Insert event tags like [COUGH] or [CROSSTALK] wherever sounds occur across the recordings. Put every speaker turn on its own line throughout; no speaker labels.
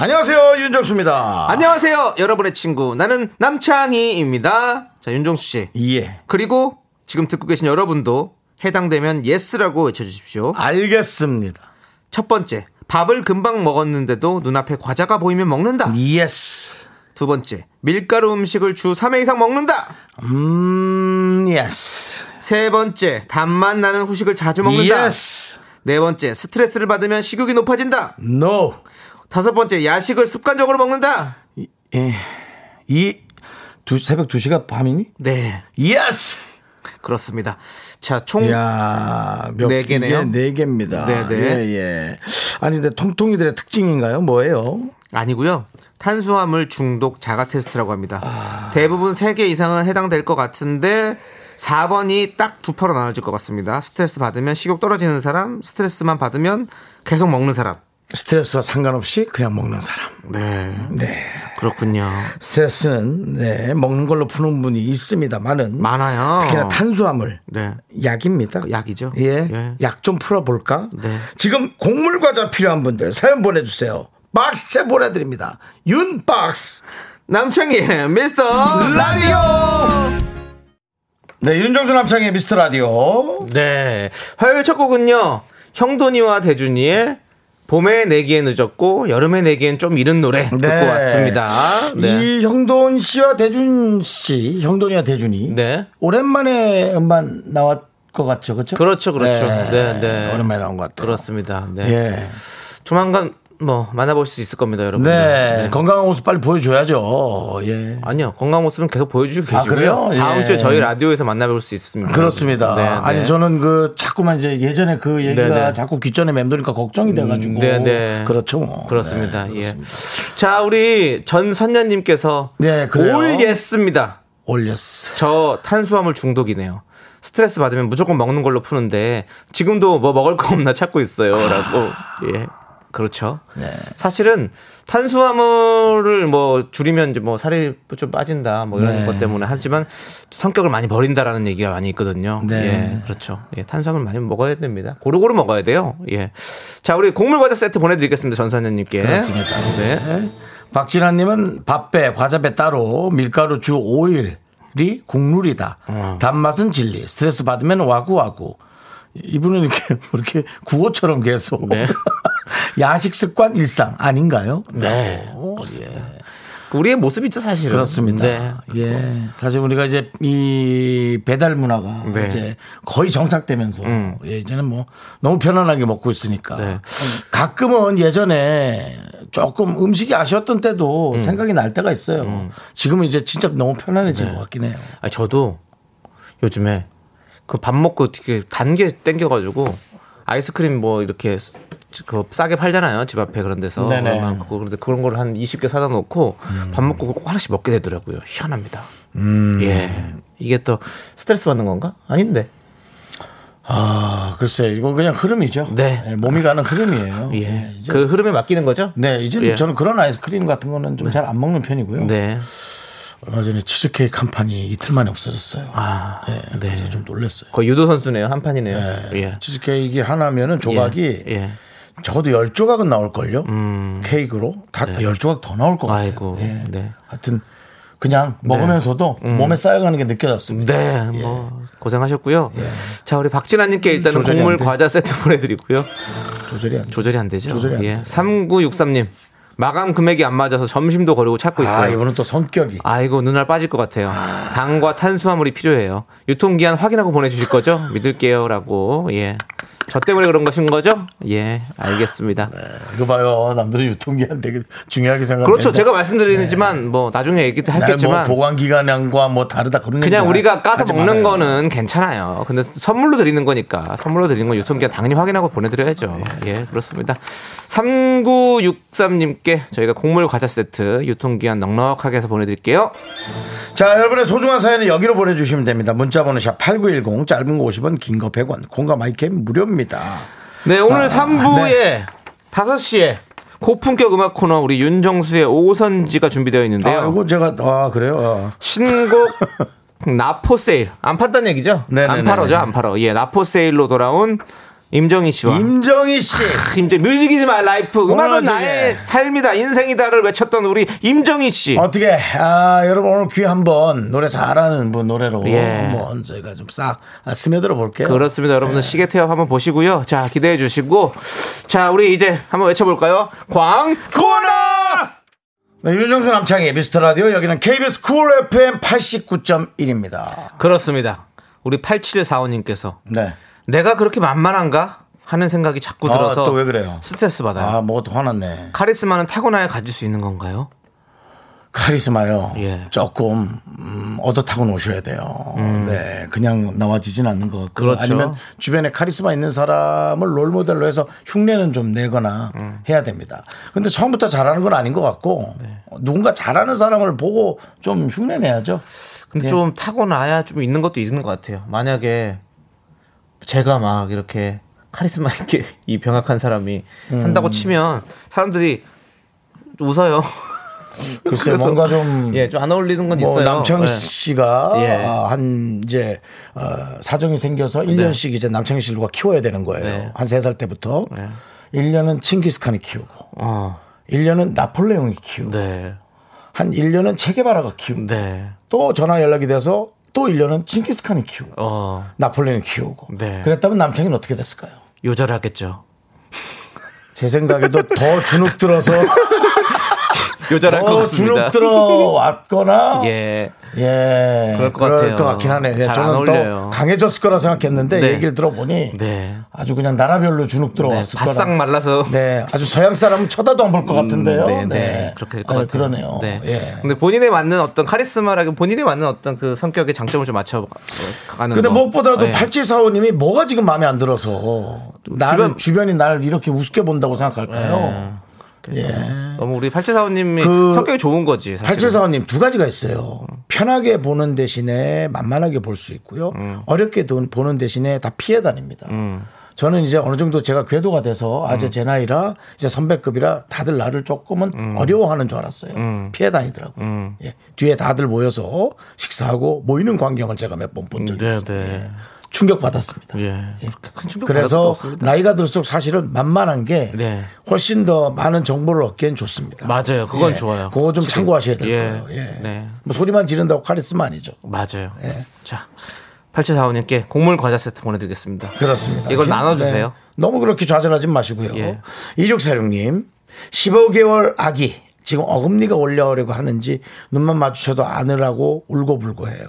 안녕하세요 윤정수입니다.
안녕하세요, 여러분의 친구. 나는 남창희입니다. 자, 윤정수 씨.
예.
그리고 지금 듣고 계신 여러분도 해당되면 yes라고 외쳐주십시오.
알겠습니다.
첫 번째, 밥을 금방 먹었는데도 눈앞에 과자가 보이면 먹는다.
yes.
두 번째, 밀가루 음식을 주 3회 이상 먹는다.
음 yes.
세 번째, 단맛 나는 후식을 자주 먹는다.
yes.
네 번째, 스트레스를 받으면 식욕이 높아진다.
no.
다섯 번째, 야식을 습관적으로 먹는다.
예. 이 두, 새벽 2시가 밤이니?
네,
yes.
그렇습니다. 자, 총
야, 몇
네 개네요.
네 개입니다.
네, 네.
예, 예. 아니 근데 통통이들의 특징인가요? 뭐예요?
아니고요. 탄수화물 중독 자가 테스트라고 합니다. 대부분 3개 이상은 해당될 것 같은데 4번이 딱 두 표로 나눠질 것 같습니다. 스트레스 받으면 식욕 떨어지는 사람, 스트레스만 받으면 계속 먹는 사람.
스트레스와 상관없이 그냥 먹는 사람.
네.
네.
그렇군요.
스트레스는 네, 먹는 걸로 푸는 분이 있습니다만은
많아요.
특히나 탄수화물
네.
약입니다.
약이죠.
예.
예.
약 좀 풀어 볼까?
네.
지금 곡물 과자 필요한 분들 사연 보내 주세요. 박스채 보내 드립니다. 윤박스.
남창희 미스터 라디오.
네, 윤정수 남창의 미스터 라디오.
네. 화요일 첫 곡은요. 형돈이와 대준이의 봄에 내기엔 늦었고 여름에 내기엔 좀 이른 노래 듣고
네.
왔습니다. 네.
이 형돈 씨와 대준 씨, 형돈이와 대준이
네.
오랜만에 음반 나왔 것 같죠, 그렇죠?
그렇죠, 그렇죠. 네, 네.
오랜만에 나온 것 같아요.
그렇습니다. 네.
예.
조만간 뭐 만나볼 수 있을 겁니다, 여러분.
네, 건강한 모습 빨리 보여줘야죠. 예.
아니요, 건강 모습은 계속 보여주고
아,
계시고요.
그래요? 예.
다음 주에 저희 라디오에서 만나볼 수 있습니다.
그렇습니다.
네, 네.
아니 저는 그 자꾸만 이제 예전에 그 얘기가
네, 네.
자꾸 귓전에 맴도니까 걱정이 돼가지고
음, 네, 네.
그렇죠. 뭐.
그렇습니다.
네,
예.
그렇습니다.
자, 우리 전선녀님께서
네, 그래요.
올 예스입니다.
올렸어.
저 탄수화물 중독이네요. 스트레스 받으면 무조건 먹는 걸로 푸는데 지금도 뭐 먹을 거 없나 찾고 있어요라고. 예. 그렇죠.
네.
사실은 탄수화물을 뭐 줄이면 이제 뭐 살이 좀 빠진다 뭐 이런
네.
것 때문에 하지만 성격을 많이 버린다라는 얘기가 많이 있거든요.
네.
예, 그렇죠. 예, 탄수화물 많이 먹어야 됩니다. 고루고루 먹어야 돼요. 예. 자, 우리 곡물 과자 세트 보내드리겠습니다, 전사님께.
그렇습니다.
네.
박진아님은 밥배, 과자배 따로 밀가루 주 5일이 국룰이다.
어.
단맛은 진리. 스트레스 받으면 와구와구. 이분은 이렇게 뭐 [LAUGHS] 이렇게 구호처럼 계속
네. [LAUGHS]
야식 습관 일상 아닌가요?
네.
오,
우리의 모습이죠, 사실은.
그렇습니다.
네.
예. 사실 우리가 이제 이 배달 문화가
네.
이제 거의 정착되면서
음.
예, 이제는 뭐 너무 편안하게 먹고 있으니까
네.
가끔은 예전에 조금 음식이 아쉬웠던 때도
음.
생각이 날 때가 있어요. 지금은 이제 진짜 너무 편안해진 것 같긴 해요.
아, 저도 요즘에 그 밥 먹고 되게 단 게 땡겨가지고 아이스크림 뭐 이렇게 쓰- 그 싸게 팔잖아요. 집 앞에 그런 데서.
네네.
그거 그런데 그런 걸 한 20개 사다 놓고 밥 먹고 꼭 하나씩 먹게 되더라고요. 희한합니다. 예. 이게 또 스트레스 받는 건가? 아닌데.
아, 글쎄, 이거 그냥 흐름이죠.
네.
예, 몸이 가는 흐름이에요.
예.
예, 이제
그 흐름에 맡기는 거죠?
네, 이제
예.
저는 그런 아이스크림 같은 거는 좀 잘안 먹는 편이고요.
네
얼마 전에 치즈케이크 한 판이 이틀 만에 없어졌어요.
아,
예,
네.
그래서 좀 놀랐어요.
거의 유도 선수네요 한 판이네요 예.
치즈케이크 하나면은 조각이
예. 예.
적어도 열 조각은 나올 걸요? 케이크로. 다열 조각 더 나올 것 같아요.
아이고,
예.
네.
하여튼, 그냥 먹으면서도 몸에 쌓여가는 게 느껴졌습니다.
네, 뭐 고생하셨고요. 자, 우리 박진아님께 일단은 곡물. 과자 세트 [LAUGHS] 보내드리고요.
조절이 안 돼.
조절이 안 되죠.
조절이 안
예.
돼.
3963님 마감 금액이 안 맞아서 점심도 거르고 찾고 있어요.
아, 이분은 또 성격이.
아이고 눈알 빠질 것 같아요. 당과 탄수화물이 필요해요. 유통기한 확인하고 보내주실 거죠? [LAUGHS] 믿을게요 라고 예 저 때문에 그런 것인 거죠? 예, 알겠습니다.
이거 봐요. 남들은 유통기한 되게 중요하게 생각하는
그렇죠. 제가 말씀드리지만 뭐 나중에 얘기도
뭐
하겠지만
보관 기간과 뭐 다르다 그런
그냥 우리가 까서 먹는
말아요.
거는 괜찮아요. 근데 선물로 드리는 거니까 선물로 드리는 건 유통기한 당연히 확인하고 보내드려야죠. 예, 그렇습니다. 3963님께 저희가 곡물 과자 세트 유통기한 넉넉하게 해서 보내드릴게요.
자, 여러분의 소중한 사연은 여기로 보내주시면 됩니다. 문자번호 샵 8910, 짧은 거 50원, 긴 거 100원, 콩과 마이K 무료입니다.
네, 오늘
아,
3부에 5시에 고품격 음악 코너 우리 윤정수의 오선지가 준비되어 있는데요.
아, 이거 제가, 아, 그래요? 어.
신곡 [LAUGHS] Not for sale 안 판다는 얘기죠?
네네네.
안 팔아죠, 안 팔아. 예, Not for sale로 돌아온 임정희 씨와
임정희 씨.
임제 Music is my life 음악은 나의
저기-
삶이다 인생이다를 외쳤던 우리 임정희 씨.
어떻게, 아, 여러분 오늘 귀에 한번 노래 잘하는 분 노래로
예.
한번 저희가 좀 싹 스며들어 볼게요.
그렇습니다. 여러분들 시계 태엽 한번 보시고요. 자, 기대해 주시고. 자, 우리 이제 한번 외쳐볼까요? 광고나!
네, 윤정수 남창희 미스터 라디오 여기는 KBS Cool FM 89.1입니다.
그렇습니다. 우리 8745님께서
네.
내가 그렇게 만만한가? 하는 생각이 자꾸
아,
들어서
또왜 그래요?
스트레스 받아요.
아, 뭐또 화났네.
카리스마는 타고나야 가질 수 있는 건가요?
카리스마요.
예.
조금 음, 얻어 타고 노셔야 돼요. 네, 그냥 나와지진 않는 것. 같고
음. 그렇죠.
아니면 주변에 카리스마 있는 사람을 롤 모델로 해서 흉내는 좀 내거나
음.
해야 됩니다. 근데 처음부터 잘하는 건 아닌 것 같고
네.
어, 누군가 잘하는 사람을 보고 좀 흉내 내야죠.
근데
예.
좀 타고 나야 좀 있는 것도 있는 것 같아요. 만약에 제가 막 이렇게 카리스마 있게 [LAUGHS] 이 병약한 사람이
음.
한다고 치면 사람들이 웃어요.
글쎄
그래서
뭔가 좀
예, 좀 안 어울리는 건
뭐
있어요.
남창희
예.
씨가
예.
아, 한 이제 어, 사정이 생겨서 1년씩 이제 남창희 씨를 누가 키워야 되는 거예요.
네.
한세살 때부터.
네.
1년은 칭기스칸이 키우고
어,
1년은 나폴레옹이 키우고
네,
한 1년은 체게바라가 키우고
네,
또 전화 연락이 돼서 또 1년은 칭기스칸이 키우고
어,
나폴레옹이 키우고
네.
그랬다면 남창희는 어떻게 됐을까요?
요절하겠죠.
제 생각에도 더 주눅 들어서
요절할
것더
같습니다.
주눅 들어 왔거나 [LAUGHS]
예,
예,
그럴 것 같아요.
같긴 하네. 예, 저는. 더 강해졌을 거라 생각했는데
네.
얘기를 들어보니
네.
아주 그냥 나라별로 주눅
네,
들어왔을
바싹
거라.
말라서
네, 아주 서양 사람은 쳐다도 안 볼 것 같은데요.
네, 네, 그렇게 될 것 같아요.
그러네요.
네.
예.
근데 본인에 맞는 어떤 카리스마라기 본인에 맞는 어떤 그 성격의 장점을 좀 맞춰 가는.
근데
거.
무엇보다도
예.
8745님이 뭐가 지금 마음에 안 들어서 나를
주변-
주변이 나를 이렇게 우습게 본다고 생각할까요? 예.
너무 우리 8745님이
그
성격이 좋은 거지. 사실은.
8745님 두 가지가 있어요. 편하게 보는 대신에 만만하게 볼 수 있고요.
음.
어렵게 돈- 보는 대신에 다 피해 다닙니다. 저는 이제 어느 정도 제가 궤도가 돼서
음.
아재 제 나이라 이제 선배급이라 다들 나를 조금은
음.
어려워하는 줄 알았어요. 피해 다니더라고요. 예. 뒤에 다들 모여서 식사하고 모이는 광경을 제가 몇 번 본 적이
네,
있어요.
네.
예. 충격 받았습니다.
예. 큰 충격
그래서. 나이가 들수록 사실은 만만한 게
네.
훨씬 더 많은 정보를 얻기엔 좋습니다.
맞아요. 그건
예.
좋아요.
그거 좀. 참고하셔야 될
예.
거예요. 예.
네.
뭐 소리만 지른다고 카리스마 아니죠.
맞아요.
예.
자, 8745님께 곡물 과자 세트 보내드리겠습니다.
그렇습니다.
이걸
힘-
나눠주세요.
네. 너무 그렇게 좌절하지 마시고요.
예.
2646님, 15개월 아기. 지금 어금니가 올려오려고 하는지 눈만 마주쳐도 안으라고 울고불고 해요.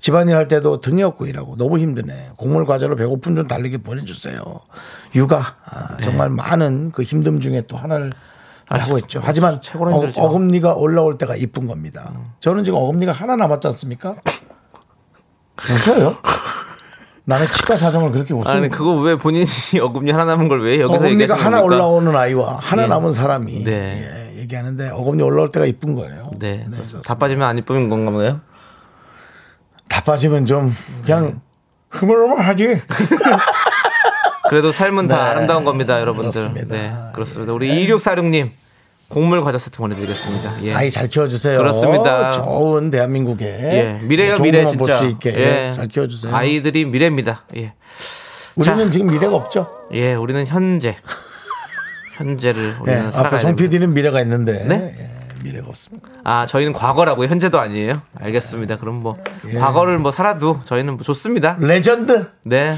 집안일 할 때도 등이 없고 일하고 너무 힘드네. 곡물 과자로 배고픈 좀 달리기 보내주세요. 육아 아,
네.
정말 많은 그 힘듦 중에 또 하나를 하고 있죠. 하지만
최고로
어. 어금니가 올라올 때가 이쁜 겁니다. 저는 지금 어금니가 하나 남았지 않습니까? 웃어요? 나는 치과 사정을 그렇게 웃습니다.
아니 그거 왜 본인이 [LAUGHS] 어금니 하나 남은 걸 왜 여기서
어금니가 하나? 올라오는 아이와 하나
예.
남은 사람이
네.
예, 얘기하는데 어금니 올라올 때가 이쁜 거예요.
네. 그렇습니다.
다
빠지면 안 이쁘는 건가 보네요.
다 빠지면 좀 그냥 흐물흐물하지. [LAUGHS]
그래도 삶은 다
네.
아름다운 겁니다, 여러분들.
그렇습니다.
네, 그렇습니다. 우리 2646님 곡물 과자 세트 보내드리겠습니다. 예.
아이 잘 키워주세요.
그렇습니다.
좋은 대한민국에
예, 미래요,
좋은
미래 진짜.
볼수 있게
예.
잘 키워주세요.
아이들이 미래입니다. 예,
우리는
자.
지금 미래가 없죠.
예, 우리는 현재, [LAUGHS] 현재를
예,
우리는
앞에
살아가야
송
됩니다.
PD는 미래가 있는데
네?
예, 미래가 없습니다.
아, 저희는 과거라고요. 현재도 아니에요. 알겠습니다. 그럼 뭐 과거를 뭐 살아도 저희는 뭐 좋습니다.
레전드.
네.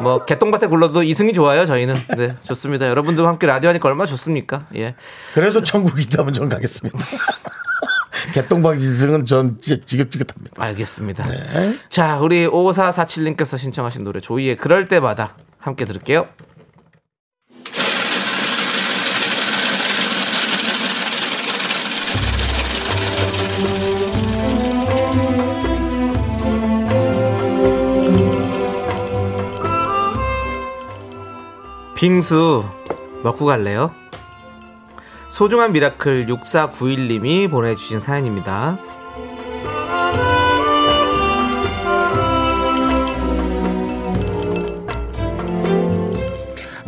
뭐 개똥밭에 굴러도 이승이 좋아요. 저희는 네 좋습니다. 여러분들과 함께 라디오 하니까 얼마나 좋습니까? 예.
그래서 천국이 있다면 [LAUGHS] 전 가겠습니다. 개똥밭 이승은 전 지긋지긋합니다.
알겠습니다.
네.
자, 우리 5447님께서 신청하신 노래 조이의 그럴 때마다 함께 들을게요. 빙수 먹고 갈래요? 소중한 미라클 6491님이 보내주신 사연입니다.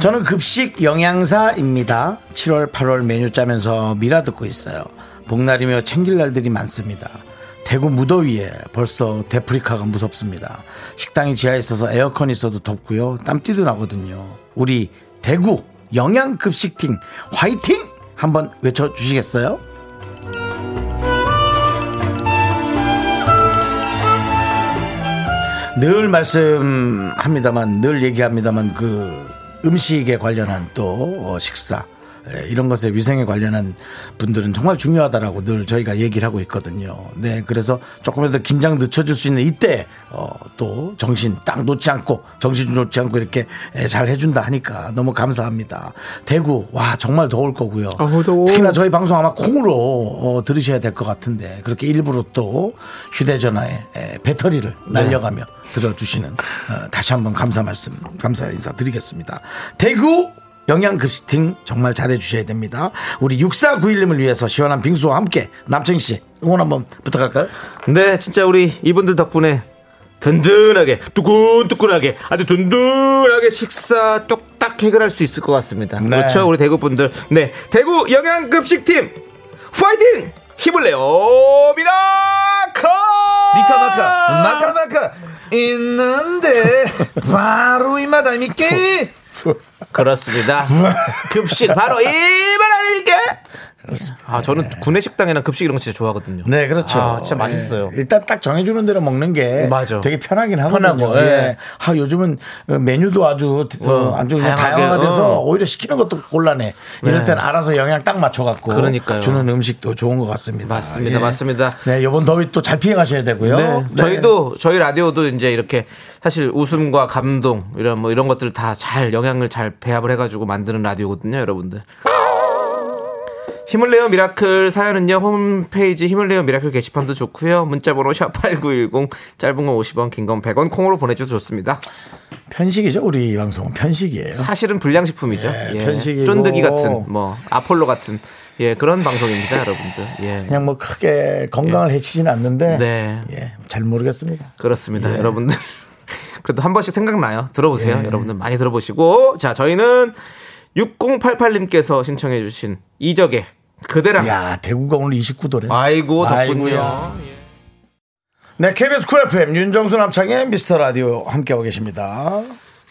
저는 급식 영양사입니다. 7월, 8월 메뉴 짜면서 미라 듣고 있어요. 복날이며 챙길 날들이 많습니다. 대구 무더위에 벌써 대프리카가 무섭습니다. 식당이 지하에 있어서 에어컨 있어도 덥고요. 땀띠도 나거든요. 우리 대구 영양급식팀 화이팅! 한번 외쳐주시겠어요? 늘 말씀합니다만 늘 얘기합니다만 그 음식에 관련한 또 어, 식사 예, 이런 것에 위생에 관련한 분들은 정말 중요하다라고 늘 저희가 얘기를 하고 있거든요. 네, 그래서 조금이라도 긴장 늦춰줄 수 있는 이때 어, 또 정신 딱 놓지 않고 정신 놓지 않고 이렇게 예, 잘 해준다 하니까 너무 감사합니다. 대구 와 정말 더울 거고요. 특히나 저희 방송 아마 콩으로 어, 들으셔야 될 것 같은데 그렇게 일부러 또 휴대전화에 예, 배터리를 날려가며 들어주시는 어, 다시 한번 감사 말씀 감사 인사 드리겠습니다. 대구 영양급식팅 정말 잘해주셔야 됩니다. 우리 6491님을 위해서 시원한 빙수와 함께 남창희 씨 응원 한번 부탁할까요?
네, 진짜 우리 이분들 덕분에 든든하게, 뜨끈뜨끈하게, 아주 든든하게 식사 뚝딱 해결할 수 있을 것 같습니다.
네.
그렇죠, 우리 대구 분들. 네, 대구 영양급식팀 파이팅! 힘을 내요, 미라클!
미카마카 마카마카 있는데 바로 이 마다미께
그렇습니다. [LAUGHS] 급식 바로 이말 아닙니까? 아, 저는 구내 식당이나 급식 이런 거 진짜 좋아하거든요.
네, 그렇죠.
아, 진짜 맛있어요.
예, 일단 딱 정해주는 대로 먹는 게
맞아.
되게 편하긴 하거든요.
편하고,
예.
예.
아, 요즘은 메뉴도 아주 어, 아주 그냥
다양하게,
다양화돼서
어.
오히려 시키는 것도 곤란해. 이럴 땐 알아서 영양 딱 맞춰갖고
그러니까요.
주는 음식도 좋은 것 같습니다.
맞습니다,
예.
맞습니다.
네, 이번 더위 또 잘 피해 가셔야 되고요.
네.
네.
저희도 저희 라디오도 이제 이렇게 사실 웃음과 감동 이런 뭐 이런 것들 다 잘 영향을 잘 배합을 해가지고 만드는 라디오거든요, 여러분들. 힘을 내요 미라클 사연은요 홈페이지 힘을 내요 미라클 게시판도 좋고요 문자번호 샵8910 짧은 건 50원 긴 건 100원 콩으로 보내줘도 좋습니다
편식이죠, 우리 방송은 편식이에요.
사실은 불량식품이죠
예,
예.
편식이고.
쫀득이 같은 뭐 아폴로 같은 예 그런 방송입니다 여러분들 예
그냥 뭐 크게 건강을 해치지는 않는데
네.
예, 잘 모르겠습니다.
그렇습니다.
예.
여러분들. [LAUGHS] 그래도 한 번씩 생각나요. 들어보세요.
예.
여러분들 많이 들어보시고. 자, 저희는 6088님께서 신청해 주신 이적의 그대랑.
야, 대구가 오늘 29도래.
아이고, 덥군요.
아이고야. 네, KBS 쿨 FM 윤정수 남창의 미스터 라디오 함께하고 계십니다.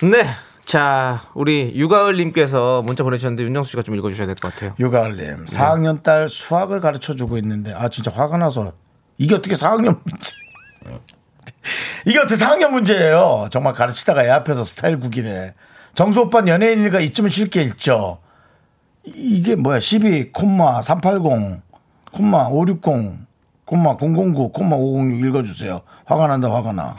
네. 자, 우리 유가을님께서 문자 보내주셨는데 윤정수 씨가 좀 읽어주셔야 될 것 같아요.
유가을님, 4학년 딸 수학을 가르쳐 주고 있는데, 아, 진짜 화가 나서, 이게 어떻게 4학년 문제. [LAUGHS] 이게 어떻게 4학년 문제예요. 정말 가르치다가 애 앞에서 스타일 구기네. 정수 오빠 연예인이니까 이쯤은 쉽게 읽죠. 이게 뭐야, 12, 콤마 380, 콤마 560, 콤마 009, 콤마 506 읽어주세요. 화가 난다, 화가 나.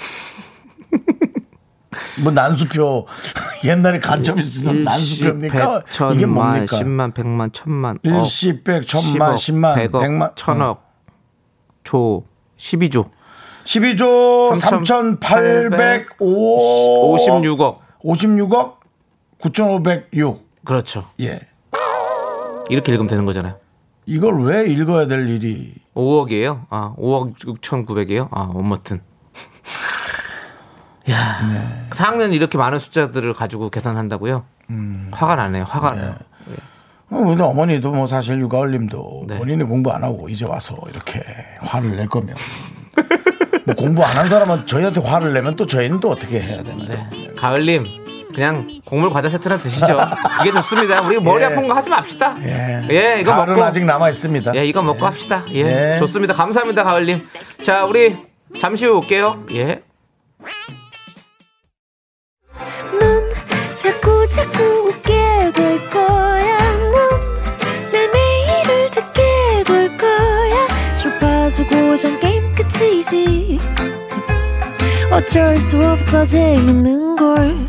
[LAUGHS] 뭐 난수표 [LAUGHS] 옛날에 간첩이 쓰던 난수표입니까?
천,
이게
만,
뭡니까?
십만, 백만, 천만, 억,
일십, 백, 천만, 십만,
백억,
백만,
천억, 조, 12조,
12조
삼천
3,805
56억.
56억 9,506.
그렇죠.
예.
이렇게 읽으면 되는 거잖아요.
이걸 왜 읽어야 될 일이
5억이에요? 아, 5억 6,900이에요? 아, 엄무튼. [LAUGHS] 야, 4학년 이렇게 많은 숫자들을 가지고 계산한다고요? 화가 나네요. 화가 나요.
어, 근데 어머니도 뭐 사실 육아올림도
네.
본인이 공부 안 하고 이제 와서 이렇게 화를 낼 거면 뭐 공부 안 한 사람은 저희한테 화를 내면 또 저희는 또 어떻게 해야 되나
네. 가을님, 그냥 곡물 과자 세트나 드시죠. 그게 좋습니다. 우리 머리
예.
아픈 거 하지 맙시다.
예,
예, 이거 먹고.
아직 남아 있습니다.
예, 이거 먹고 합시다. 예,
예.
좋습니다. 감사합니다, 가을님. 자, 우리 잠시 후 올게요. 예.
넌 자꾸 자꾸 웃게 될 거야. 넌내 매일을 듣게 될 거야. 주파수 고정 게임 끝이지. 어쩔 수 없어 재밌는 걸.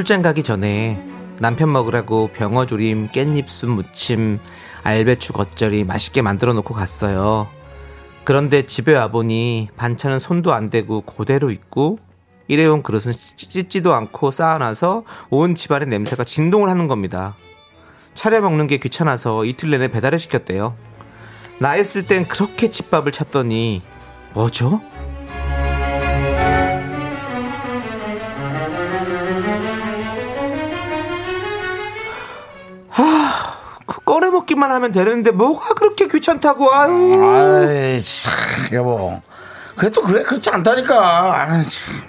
출장 가기 전에 남편 먹으라고 병어조림, 깻잎순 무침, 알배추 겉절이 맛있게 만들어 놓고 갔어요. 그런데 집에 와보니 반찬은 손도 안 대고 그대로 있고 일회용 그릇은 찢지도 않고 쌓아놔서 온 집안의 냄새가 진동을 하는 겁니다. 차려 먹는 게 귀찮아서 이틀 내내 배달을 시켰대요. 나 있을 땐 그렇게 집밥을 찾더니 뭐죠? 먹기만 하면 되는데 뭐가 그렇게 귀찮다고? 아유.
아이 참 여보. 또 그래 그렇지 않다니까. 아이, 참.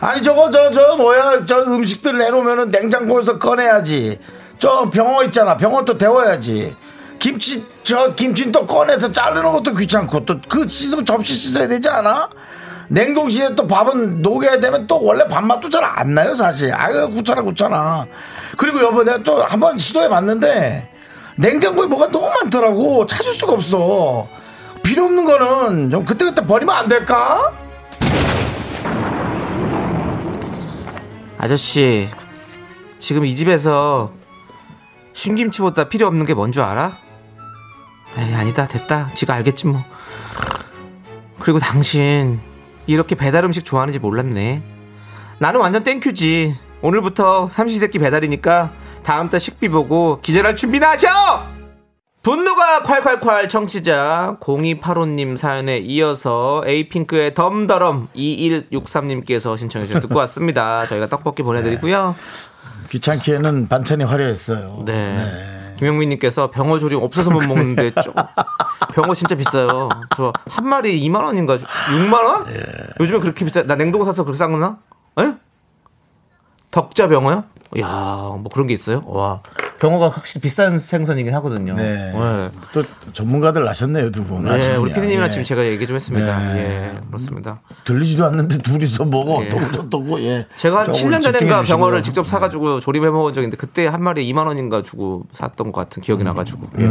아니 저거 저저 뭐야. 저 음식들 내놓으면은 냉장고에서 꺼내야지. 저 병어 있잖아. 병어 또 데워야지. 김치 저 김치는 또 꺼내서 자르는 것도 귀찮고 또 그 씻으면 접시 씻어야 되지 않아? 냉동실에 또 밥은 녹여야 되면 또 원래 밥맛도 잘 안 나요 사실. 아유 귀찮아 귀찮아 그리고 여보 내가 또 한번 시도해 봤는데 냉장고에 뭐가 너무 많더라고. 찾을 수가 없어. 필요 없는 거는 좀 그때그때 버리면 안 될까?
아저씨 지금 이 집에서 신김치보다 필요 없는 게 뭔 줄 알아? 에이 아니다. 됐다. 지가 알겠지 뭐. 그리고 당신 이렇게 배달 음식 좋아하는지 몰랐네. 나는 완전 thank you지. 오늘부터 삼시세끼 배달이니까 다음 달 식비 보고 기절할 준비나 하셔 분노가 콸콸콸 청취자 0285님 사연에 이어서 에이핑크의 덤더럼 2163님께서 신청해 주셔서 듣고 왔습니다. [LAUGHS] 저희가 떡볶이 보내드리고요.
귀찮기에는 반찬이 화려했어요.
네. 김영민님께서 병어 조림 없어서 못 먹는데 좀 [LAUGHS] 병어 진짜 비싸요. 저 한 마리 2만 원인가 6만 원? 요즘에 그렇게 비싸? 나 냉동 사서 그렇게 싼 거나? 에? 덕자 병어요? 이야 뭐 그런 게 있어요? 와 병어가 확실히 비싼 생선이긴 하거든요.
네.
네.
또 전문가들 나셨네요 두 분.
네, 우리. 피디님이랑
예.
지금 제가 얘기 좀 했습니다.
네.
예, 그렇습니다.
들리지도 않는데 둘이서 뭐가
예.
저떠고 예.
제가 한
조금
7년 전인가. 병어를 직접 사가지고 조림해 먹은 적이 있는데 그때 한 마리에 2만 원인가 주고 샀던 것 같은 기억이 나가지고 예,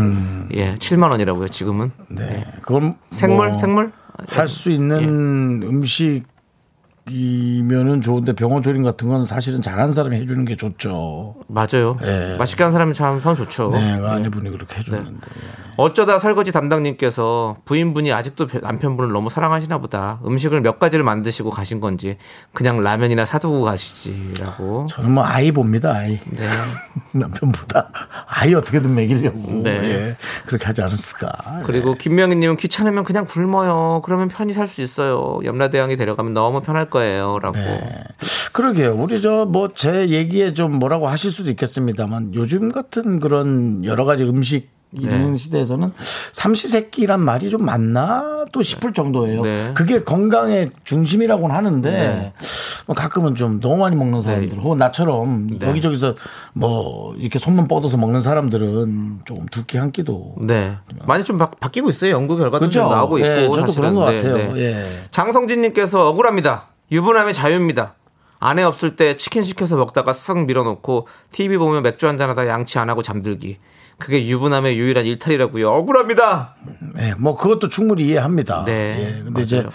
예 7만 원이라고요 지금은
음. 네. 그건
생물
뭐
생물
할 수 있는 음식 이면은 좋은데 병어 조림 같은 건 사실은 잘하는 사람이 해주는 게 좋죠.
맞아요.
예.
맛있게 하는 사람이 참참 좋죠.
네, 그 아내분이 그렇게 해줬는데.
어쩌다 설거지 담당님께서 부인분이 아직도 남편분을 너무 사랑하시나 보다. 음식을 몇 가지를 만드시고 가신 건지 그냥 라면이나 사두고 가시지라고.
저는 뭐 아이 봅니다, 아이.
네. [LAUGHS]
남편보다 아이 어떻게든 먹이려고.
네.
예. 그렇게 하지 않았을까.
그리고 김명희님은 귀찮으면 그냥 굶어요. 그러면 편히 살 수 있어요. 염라대왕이 데려가면 너무 편할 거 예요.라고.
네. 그러게요. 우리 저 뭐 제 얘기에 좀 뭐라고 하실 수도 있겠습니다만 요즘 같은 그런 여러 가지 음식 있는
네.
시대에서는 삼시세끼란 말이 좀 맞나 또 싶을 정도예요.
네.
그게 건강의 중심이라고는 하는데
네.
뭐 가끔은 좀 너무 많이 먹는 사람들 혹은 나처럼
네.
여기저기서 뭐 이렇게 손만 뻗어서 먹는 사람들은 조금 두 끼 한 끼도
네. 많이 좀 바, 바뀌고 있어요. 연구 결과도
그죠?
좀 나오고 있고.
예, 저도
사실은.
그런 것
네,
같아요.
네.
예.
장성진님께서 억울합니다. 유부남의 자유입니다. 아내 없을 때 치킨 시켜서 먹다가 쓱 밀어놓고 TV 보면 맥주 한잔 하다 양치 안 하고 잠들기. 그게 유부남의 유일한 일탈이라고요. 억울합니다.
예, 뭐 그것도 충분히 이해합니다.
네,
예, 근데
맞아요.
이제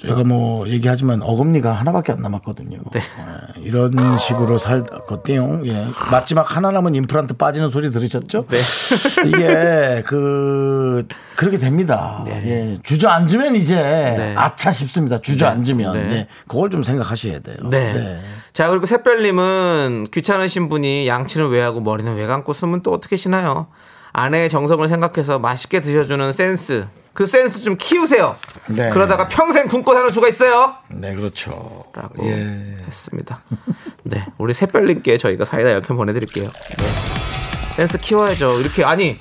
제가 뭐 얘기하지만 어금니가 하나밖에 안 남았거든요.
네.
예, 이런 식으로 살거든요. 예. 마지막 하나 남은 임플란트 빠지는 소리 들으셨죠?
네. [LAUGHS]
이게 그 그렇게 됩니다. 예. 주저앉으면 이제 아차 싶습니다. 주저앉으면
네. 네.
예. 그걸 좀 생각하셔야 돼요.
네. 자, 그리고 샛별님은 귀찮으신 분이 양치는 왜 하고 머리는 왜 감고 숨은 또 어떻게 쉬나요? 아내의 정성을 생각해서 맛있게 드셔주는 센스. 그 센스 좀 키우세요.
네.
그러다가 평생 굶고 사는 수가 있어요.
네, 그렇죠.
라고
예.
했습니다. 네, 우리 샛별님께 저희가 사이다 이렇게 보내드릴게요. 네. 센스 키워야죠. 이렇게 아니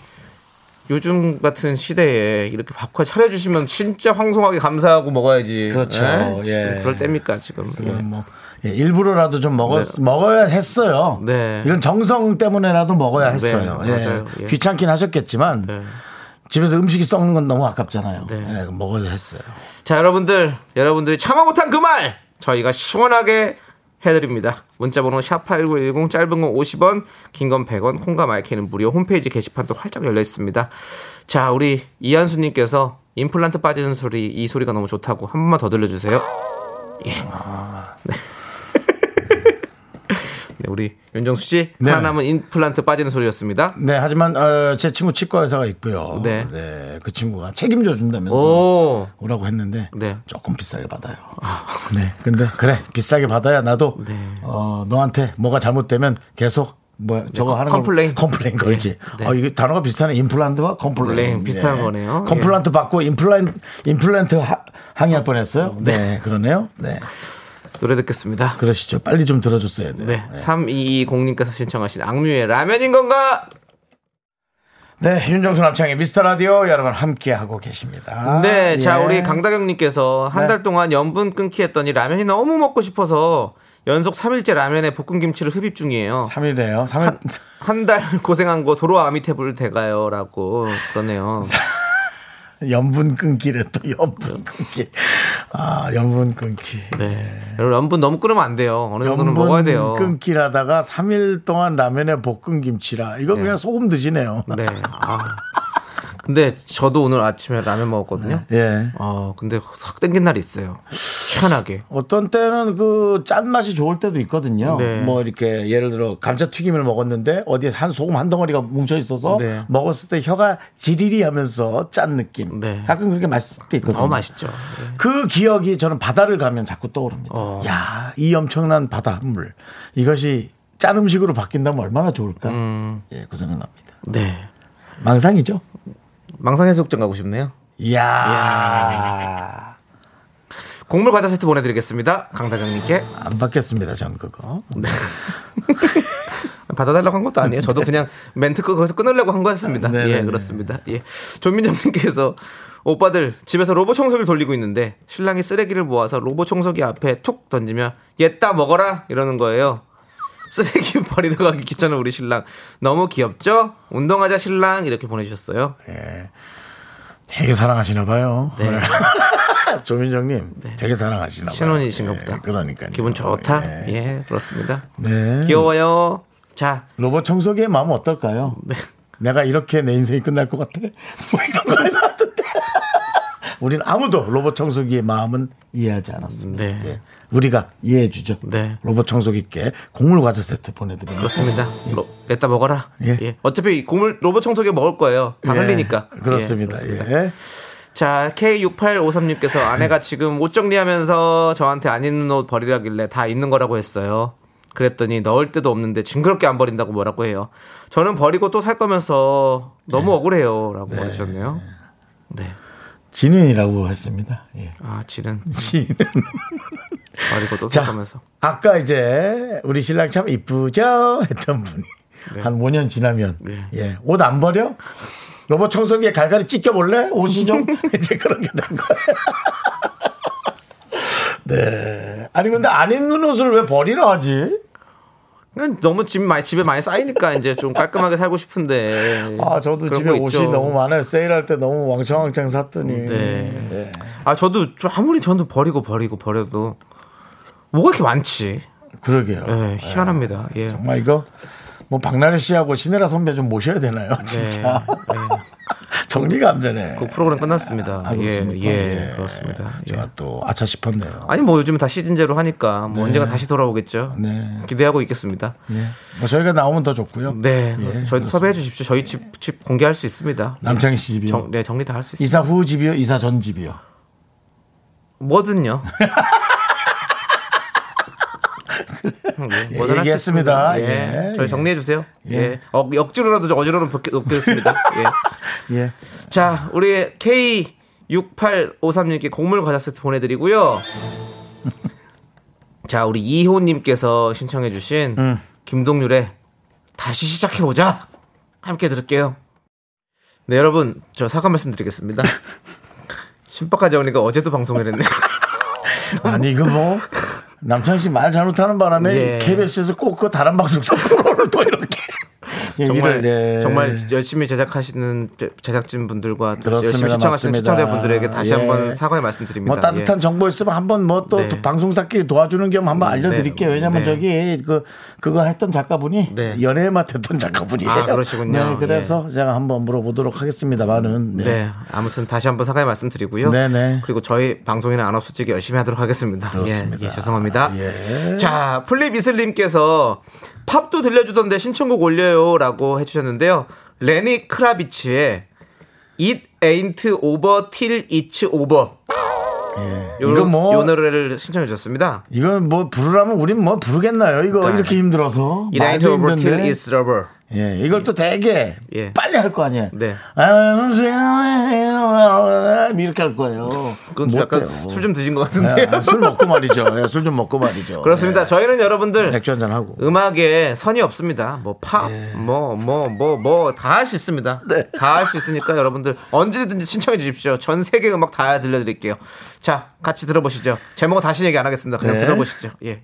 요즘 같은 시대에 이렇게 밥까지 차려주시면 진짜 황송하게 감사하고 먹어야지.
그렇죠. 예.
그럴 때입니까 지금? 예.
이건 뭐 예, 일부러라도 좀 먹었 먹어야 했어요.
네.
이건 정성 때문에라도 먹어야 했어요.
네,
예.
맞아요. 예.
귀찮긴 하셨겠지만
네.
집에서 음식이 썩는 건 너무 아깝잖아요.
네.
예, 먹어야 했어요.
자, 여러분들, 여러분들이 참아 못한 그 말 저희가 시원하게 해드립니다. 문자번호 샵8910 짧은 건 50원, 긴 건 100원, 콩과 마이크는 무료 홈페이지 게시판도 활짝 열려 있습니다. 자, 우리 이한수님께서 임플란트 빠지는 소리, 이 소리가 너무 좋다고 한 번만 더 들려주세요. 예. 네. 네, 우리 윤정수 씨
네.
하나 남은 임플란트 빠지는 소리였습니다.
네, 하지만 어, 제 친구 치과 의사가 있고요.
네.
네. 그 친구가 책임져 준다면서
오,
오라고 했는데
네.
조금 비싸게 받아요. 네, 근데 그래 비싸게 받아야 나도
네.
어, 너한테 뭐가 잘못되면 계속 뭐 저거 하는 거 complain. complain 걸지.
네.
어 이게 단어가 비슷하네. 임플란트와 complain.
네, 비슷한 거네요.
컴플란트 받고 임플란트 임플란트 하- 항의할 뻔했어요. 네. 그러네요. 네,
노래 듣겠습니다.
그러시죠. 빨리 좀 들어줬어야 돼요.
네, 3220님께서 신청하신 악뮤의 라면인 건가?
네, 윤정수 남창의 미스터 라디오 여러분 함께 하고 계십니다.
네, 자
예.
우리 강다경님께서 한
네.
달 동안 염분 끊기 했더니 라면이 너무 먹고 싶어서 연속 3일째 라면에 볶은 김치를 흡입 중이에요.
3일이에요. 3일
한 달 고생한 거 도로 아미테불 대가요라고 그러네요. [LAUGHS] [LAUGHS]
염분 끊기래 또 염분 끊기. 아, 염분 끊기.
네, 여러분 염분 너무 끊으면 안 돼요. 어느 정도는 먹어야 돼요.
끊기라다가 3일 동안 라면에 볶은 김치라. 이거 그냥 소금 드시네요.
네. 아. 근데 저도 오늘 아침에 라면 먹었거든요.
예.
어, 근데 확 땡긴 날이 있어요. 희한하게.
어떤 때는 그 짠맛이 좋을 때도 있거든요.
네.
뭐 이렇게 예를 들어 감자튀김을 먹었는데 어디에 한 소금 한 덩어리가 뭉쳐 있어서
네.
먹었을 때 혀가 지리리 하면서 짠 느낌.
네.
가끔 그렇게 맛있을 때 있거든요.
너무 맛있죠. 네.
그 기억이 저는 바다를 가면 자꾸 떠오릅니다.
어.
야, 이 엄청난 바닷물. 이것이 짠 음식으로 바뀐다면 얼마나 좋을까?
음.
예, 그 생각납니다.
네.
망상이죠?
망상 해수욕장 가고 싶네요.
이야.
곡물 과자 세트 보내드리겠습니다. 강다경님께
안 받겠습니다, 전 그거. [LAUGHS]
받아달라고 한 것도 아니에요. 저도 그냥 멘트 끄 거기서 끊으려고 한 거였습니다.
네네네.
예, 그렇습니다. 예. 조민정님께서 오빠들 집에서 로봇 청소기를 돌리고 있는데 신랑이 쓰레기를 모아서 로봇 청소기 앞에 툭 던지며 얘따 먹어라 이러는 거예요. 쓰레기 [LAUGHS] 버리러 가기 귀찮은 우리 신랑 너무 귀엽죠? 운동하자 신랑 이렇게 보내주셨어요.
예. 되게 사랑하시나 봐요.
네. [LAUGHS]
조민정님, 되게 사랑하시나 봐요.
신혼이신가
예,
보다.
그러니까요.
기분 좋다.
예.
예, 그렇습니다.
네.
귀여워요. 자,
로봇 청소기의 마음 어떨까요?
네.
내가 이렇게 내 인생이 끝날 것 같아? [LAUGHS] 뭐 이런 거 해봤는데. [LAUGHS] 우린 아무도 로봇 청소기의 마음은 이해하지 않았습니다.
네.
예. 우리가 이해해 주죠.
네.
로봇 청소기께 곡물 과자 세트 보내드립니다.
그렇습니다. 로, 얘따 먹어라.
예.
예. 어차피 이 곡물 로봇 청소기 먹을 거예요. 다
예,
흘리니까.
그렇습니다.
예, 그렇습니다.
예.
자, K6853님께서 아내가 지금 옷 정리하면서 저한테 안 입는 옷 버리라길래 다 입는 거라고 했어요. 그랬더니 넣을 데도 없는데 징그럽게 안 버린다고 뭐라고 해요. 저는 버리고 또 살 거면서 너무 억울해요. 라고 보내주셨네요. 네.
진은이라고 했습니다. 예.
아, 지는 [LAUGHS]
진은.
버리고 또살
자,
거면서.
아까 이제 우리 신랑 참 이쁘죠? 했던 분이 한 5년 지나면
네.
예. 옷 안 버려? 로봇 청소기에 갈갈이 찢겨 볼래? 옷이 좀 이제 그렇게 된 거예요. [LAUGHS] 네. 아니 근데 안 입는 옷을 왜 버리라 하지?
그냥 너무 집 많이 집에 많이 쌓이니까 이제 좀 깔끔하게 살고 싶은데.
아 저도 집에
거
옷이
있죠.
너무 많아요. 세일할 때 너무 왕창왕창 샀더니.
네.
네.
아 저도 좀 아무리 저도 버리고 버리고 버려도 뭐가 이렇게 많지?
그러게요.
예, 희한합니다. 예.
정말 이거 뭐 박나래 씨하고 신혜라 선배 좀 모셔야 되나요? [LAUGHS]
네.
진짜
예. [LAUGHS]
정리가 안 되네.
그 프로그램 끝났습니다.
아,
예,
그렇습니까?
예, 그렇습니다. 예.
제가 또 아차 싶었네요.
아니 뭐 요즘 다 시즌제로 하니까 뭐 언젠가 다시 돌아오겠죠.
네.
기대하고 있겠습니다.
예. 뭐 저희가 나오면 더 좋고요.
네,
예,
저희도 섭외해 주십시오. 저희 집, 집 공개할 수 있습니다.
남창희 씨 집이요.
정, 네, 정리 다 할 수 있습니다.
이사 후 집이요, 이사 전 집이요.
뭐든요. [LAUGHS] 네, 뭐든 할수
얘기했습니다.
있습니다.
예.
저희 정리해 주세요. 예. 어, 억지로라도 어지러는 놓겠습니다. 예. [LAUGHS]
예.
자, 우리 K6853님께 곡물 과자 세트 보내드리고요. [LAUGHS] 자, 우리 이호님께서 신청해주신
음.
김동률의 다시 시작해보자. 함께 들을게요. 네, 여러분, 저 사과 말씀 드리겠습니다. [LAUGHS] 신박하지 않으니까 어제도 방송을 했네.
아니 이거 뭐 남창 씨 말 잘못하는 바람에
예.
KBS에서 꼭 그 다른 방송사 [LAUGHS] 프로를 또 이렇게
정말
얘기를, 예.
정말 열심히 제작하시는 제- 제작진 분들과. 열심히 시청하시는. 시청자분들에게 다시
예.
한번 사과의 말씀드립니다.
뭐 따뜻한
예.
정보 있으면 한번 뭐또
네.
방송사끼리 도와주는 겸 한번 알려드릴게요.
네.
왜냐면
네.
저기 그 그거 했던 작가분이
네.
연애의 맛 하던 작가분이에요.
아, 그러시군요.
네, 그래서 제가 한번 물어보도록 하겠습니다만은
네.
네.
아무튼 다시 한번 사과의 말씀드리고요.
네네.
그리고 저희 방송에는 안 없어지게 열심히 하도록 하겠습니다.
그렇습니다.
예, 예, 죄송합니다.
예.
자, 풀잎 이슬님께서 팝도 들려주던데 신청곡 올려요라고 해주셨는데요. 레니 크라비치의 It Ain't Over Till It's Over. 요,
이거 뭐-
요 노래를 신청해 주셨습니다.
이건 뭐 부르라면 우린 뭐 부르겠나요? 이거
그러니까
이렇게 힘들어서
It Ain't Over Till
힘든데.
It's Over.
예, 이걸 또 되게
예.
빨리 할 거 아니에요.
네.
이렇게 할 거예요.
그건 좀 약간. 술 좀 드신 것 같은데요.
예, 술 먹고 말이죠. 예, 술좀 먹고 말이죠.
그렇습니다. 저희는 여러분들
맥주 한잔 하고.
음악에 선이 없습니다. 뭐 팝, 뭐 뭐 뭐 뭐 다 할 수 있습니다.
네.
다할 수 있으니까 여러분들 언제든지 신청해 주십시오. 전 세계 음악 다 들려드릴게요. 자, 같이 들어보시죠. 제목은 다시 얘기 안 하겠습니다. 그냥
네.
들어보시죠. 예.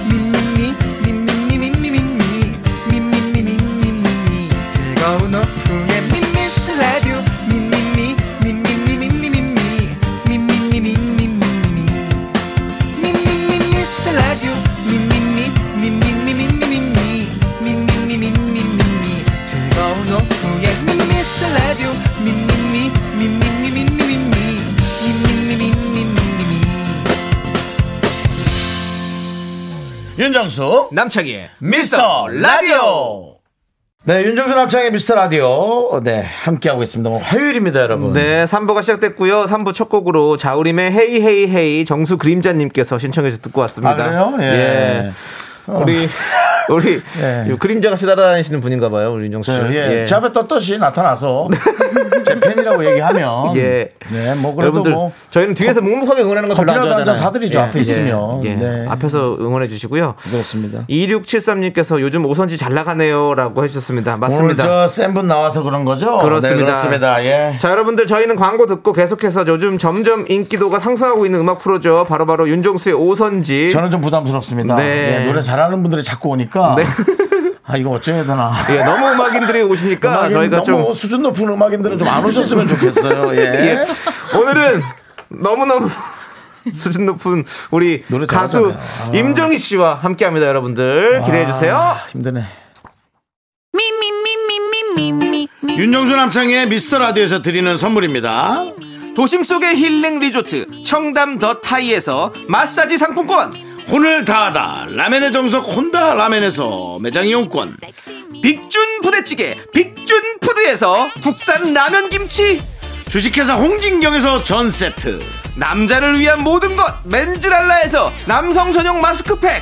윤정수
남창희의
미스터 라디오. 네, 윤정수 남창의 미스터 라디오. 네, 함께하고 있습니다. 오늘 화요일입니다, 여러분.
네, 3부가 시작됐고요. 3부 첫 곡으로 자우림의 헤이 헤이 헤이 정수 그림자님께서 신청해서 듣고 왔습니다.
아, 그래요? 예.
우리 [LAUGHS] 우리
예.
요 그림자 같이 따라다니시는 분인가 봐요, 우리 윤정수 씨.
저, 예. 제 앞에 떳떳이 나타나서 [LAUGHS] 제 팬이라고 얘기하면.
예.
네, 뭐 그래도
여러분들
뭐.
저희는 뒤에서 묵묵하게 응원하는 거 별로 안 좋아하잖아요.
한잔 사드리죠, 앞에 있으면.
예.
네.
앞에서 응원해 주시고요.
그렇습니다.
2673님께서 요즘 오선지 잘 나가네요라고 해주셨습니다.
오늘
맞습니다.
저센 분 나와서 그런 거죠?
그렇습니다.
네, 그렇습니다. 예.
자, 여러분들 저희는 광고 듣고 계속해서 요즘 점점 인기도가 상승하고 있는 음악 프로죠. 바로바로 윤정수의 오선지.
저는 좀 부담스럽습니다.
네.
예, 노래 잘하는 분들이 자꾸 오니까.
네. [LAUGHS]
아, 이거 어쩌야 되나.
예, 너무 음악인들이 오시니까
음악인
저희가
너무
좀
수준 높은 음악인들은 좀 안 오셨으면 좋겠어요. 예. [LAUGHS]
예. 오늘은 너무 너무 수준 높은 우리
노래
가수
잘하잖아요. 아.
임정희 씨와 함께 합니다, 여러분들. 기대해 주세요.
아, 힘드네.
Me, me, me, me, me, me, me, me.
윤정수 남창의 미스터 라디오에서 드리는 선물입니다.
도심 속의 힐링 리조트 청담 더 타이에서 마사지 상품권.
혼을 다하다 라멘의 정석 혼다 라멘에서 매장 이용권
빅준 부대찌개 빅준 푸드에서 국산 라면 김치.
주식회사 홍진경에서 전 세트
남자를 위한 모든 것 맨즈랄라에서 남성 전용 마스크팩.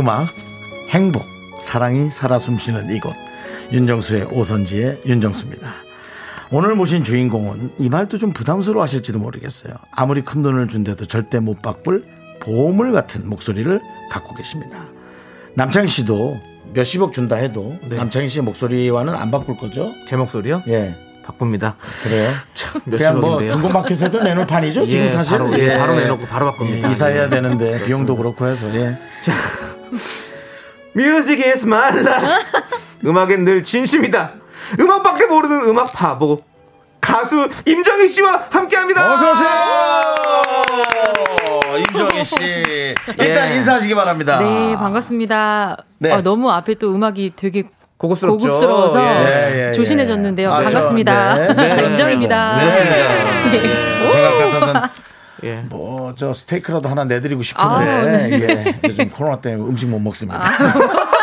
음악 행복 사랑이 살아 숨쉬는 이곳 윤정수의 오선지의 윤정수입니다. 오늘 모신 주인공은 이 말도 좀 부담스러워 하실지도 모르겠어요. 아무리 큰 돈을 준대도 절대 못 바꿀 보물 같은 목소리를 갖고 계십니다. 남창희 씨도 몇십억 준다 해도
네.
남창희 씨의 목소리와는 안 바꿀 거죠?
제 목소리요?
예.
바꿉니다.
그래요?
몇
그냥 뭐. 중고마켓에도 내놓을 판이죠? 지금 [LAUGHS]
예,
사실.
바로, 예, 바로 내놓고 바로 바꿉니다.
예, 이사해야 되는데 비용도 그렇고 해서 예. [LAUGHS]
뮤직 is my life. [LAUGHS] 음악엔 늘 진심이다. 음악밖에 모르는 음악 바보. 가수 임정희 씨와 함께 합니다.
어서 오세요. 윤정희 씨. 일단
예.
인사하시기 바랍니다.
네, 반갑습니다.
네.
어, 너무 앞에 또 음악이 되게
고급스럽죠.
고급스러워서
예.
예, 예,
조신해졌는데요.
아, 저,
반갑습니다.
네, 네, [LAUGHS]
윤정입니다.
네. 생각 같아서는
예.
뭐저 스테이크라도 하나 내드리고
아,
싶은데
네.
예, 요즘 코로나 때문에 음식 못 먹습니다. [LAUGHS]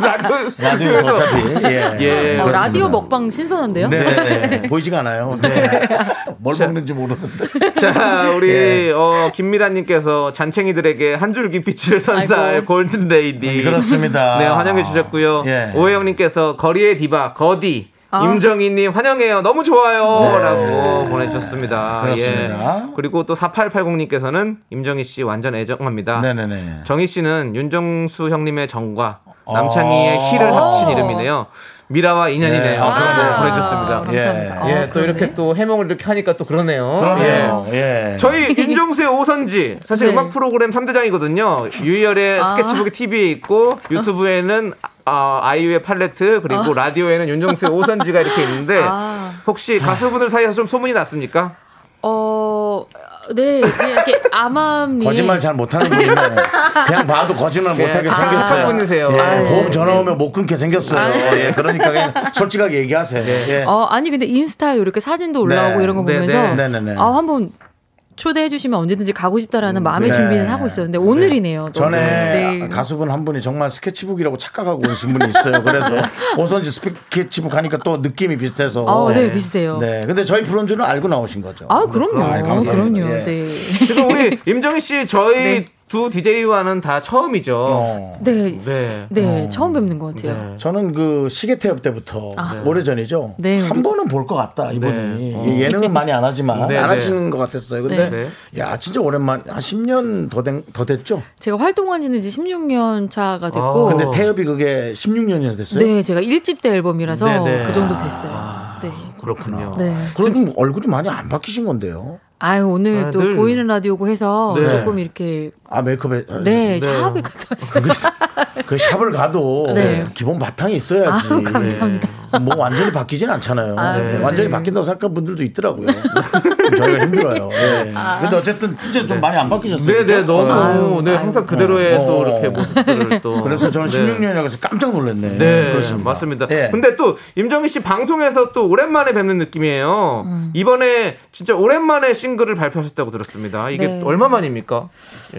라디오
라디오에서 어차피 예.
예,
어. 라디오 먹방 신선한데요?
네, 보이지가 않아요. 네. 뭘 먹는지 모르는데.
자, 우리
예.
어, 김미라님께서 잔챙이들에게 한 줄기 빛을 선사할. Golden Lady.
그렇습니다.
네, 환영해 주셨고요.
예.
오해영님께서 거리의 디바 거디.
아.
임정희님 환영해요. 너무 좋아요. 라고 보내주셨습니다.
네. 그렇습니다.
예. 그리고 또 4880님께서는 임정희 씨 완전 애정합니다.
네네네.
정희 씨는 윤정수 형님의 정과 남창희의 희를 합친 이름이네요. 미라와 인연이네요.
네, 아,
그런 거. 보내주셨습니다.
감사합니다.
예,
어,
또
그러네.
이렇게 또 해명을 이렇게 하니까 또 그러네요.
그러네요.
예.
예.
저희 윤정수의 오선지 사실
네.
음악 프로그램 3대장이거든요. 유희열의
아.
스케치북이 TV에 있고 유튜브에는 아, 아이유의 팔레트 그리고 라디오에는 윤정수의 [LAUGHS] 오선지가 이렇게 있는데
아.
혹시 가수분들 사이에서 좀 소문이 났습니까?
어, 네, 그냥 이렇게 암암리.
거짓말 잘 못하는 분이네. 그냥 봐도 거짓말 못하게
아,
생겼어요.
분이세요.
예,
아,
보험
네.
전화 오면 못 끊게 생겼어요. 예, 그러니까 그냥 솔직하게 얘기하세요. 예.
어, 아니 근데 인스타에 이렇게 사진도 올라오고
네.
이런 거
네,
보면서
네. 네, 네, 네.
아, 한번 초대해 주시면 언제든지 가고 싶다라는 마음의
네.
준비는 하고 있었는데 오늘이네요. 또.
전에
네.
가수분 한 분이 정말 스케치북이라고 착각하고 오신 분이 있어요. 그래서 [LAUGHS] 오선지 스케치북 하니까 또 느낌이 비슷해서.
아, 네, 비슷해요.
네. 근데 저희 줄은 알고 나오신 거죠.
아, 그럼요.
아, 감사합니다.
그럼요.
예.
네.
지금 우리 임정희 씨 저희
네.
두 DJ와는 다 처음이죠.
어.
네.
네.
네, 처음 뵙는 것 같아요.
네.
저는 그 시계 태엽 때부터 오래전이죠.
네,
한. 번은 볼 것 같다
네.
예, 예능은 많이 안 하지만
네,
안
네.
하시는 것 같았어요. 근데
네.
야 진짜 오랜만 한 10년 더, 된, 더 됐죠.
제가 활동한 지는 이제 16년 차가 됐고.
어.
근데 태엽이 그게 16년이나 됐어요.
네, 제가 1집 때 앨범이라서
네, 네.
그 정도 됐어요. 네.
그렇군요.
네.
그럼 얼굴이 많이 안 바뀌신 건데요.
아유, 오늘
아,
또
늘.
보이는 라디오고 해서
네.
조금 이렇게
아 메이크업에
네,
네.
샵에 갔다 왔어요.
그 샵을 가도 [LAUGHS]
네.
기본 바탕이 있어야지.
아유, 감사합니다.
뭐 완전히 바뀌진 않잖아요.
아,
네,
네.
완전히 바뀐다고 생각하는 분들도 있더라고요. [LAUGHS] 저희가 힘들어요. 네. 근데 어쨌든 진짜 좀 많이 안 바뀌셨어요.
네, 네,
그죠?
너무,
아유,
네,
아유.
항상 그대로의
어.
또 이렇게 모습들을 또. [LAUGHS]
그래서 저는
네.
16년이라고 해서 깜짝 놀랐네.
네,
그렇습니다.
맞습니다.
예.
근데 또 임정희 씨 방송에서 또 오랜만에 뵙는 느낌이에요.
음.
이번에 진짜 오랜만에 싱글을 발표하셨다고 들었습니다. 이게
네.
얼마 만입니까?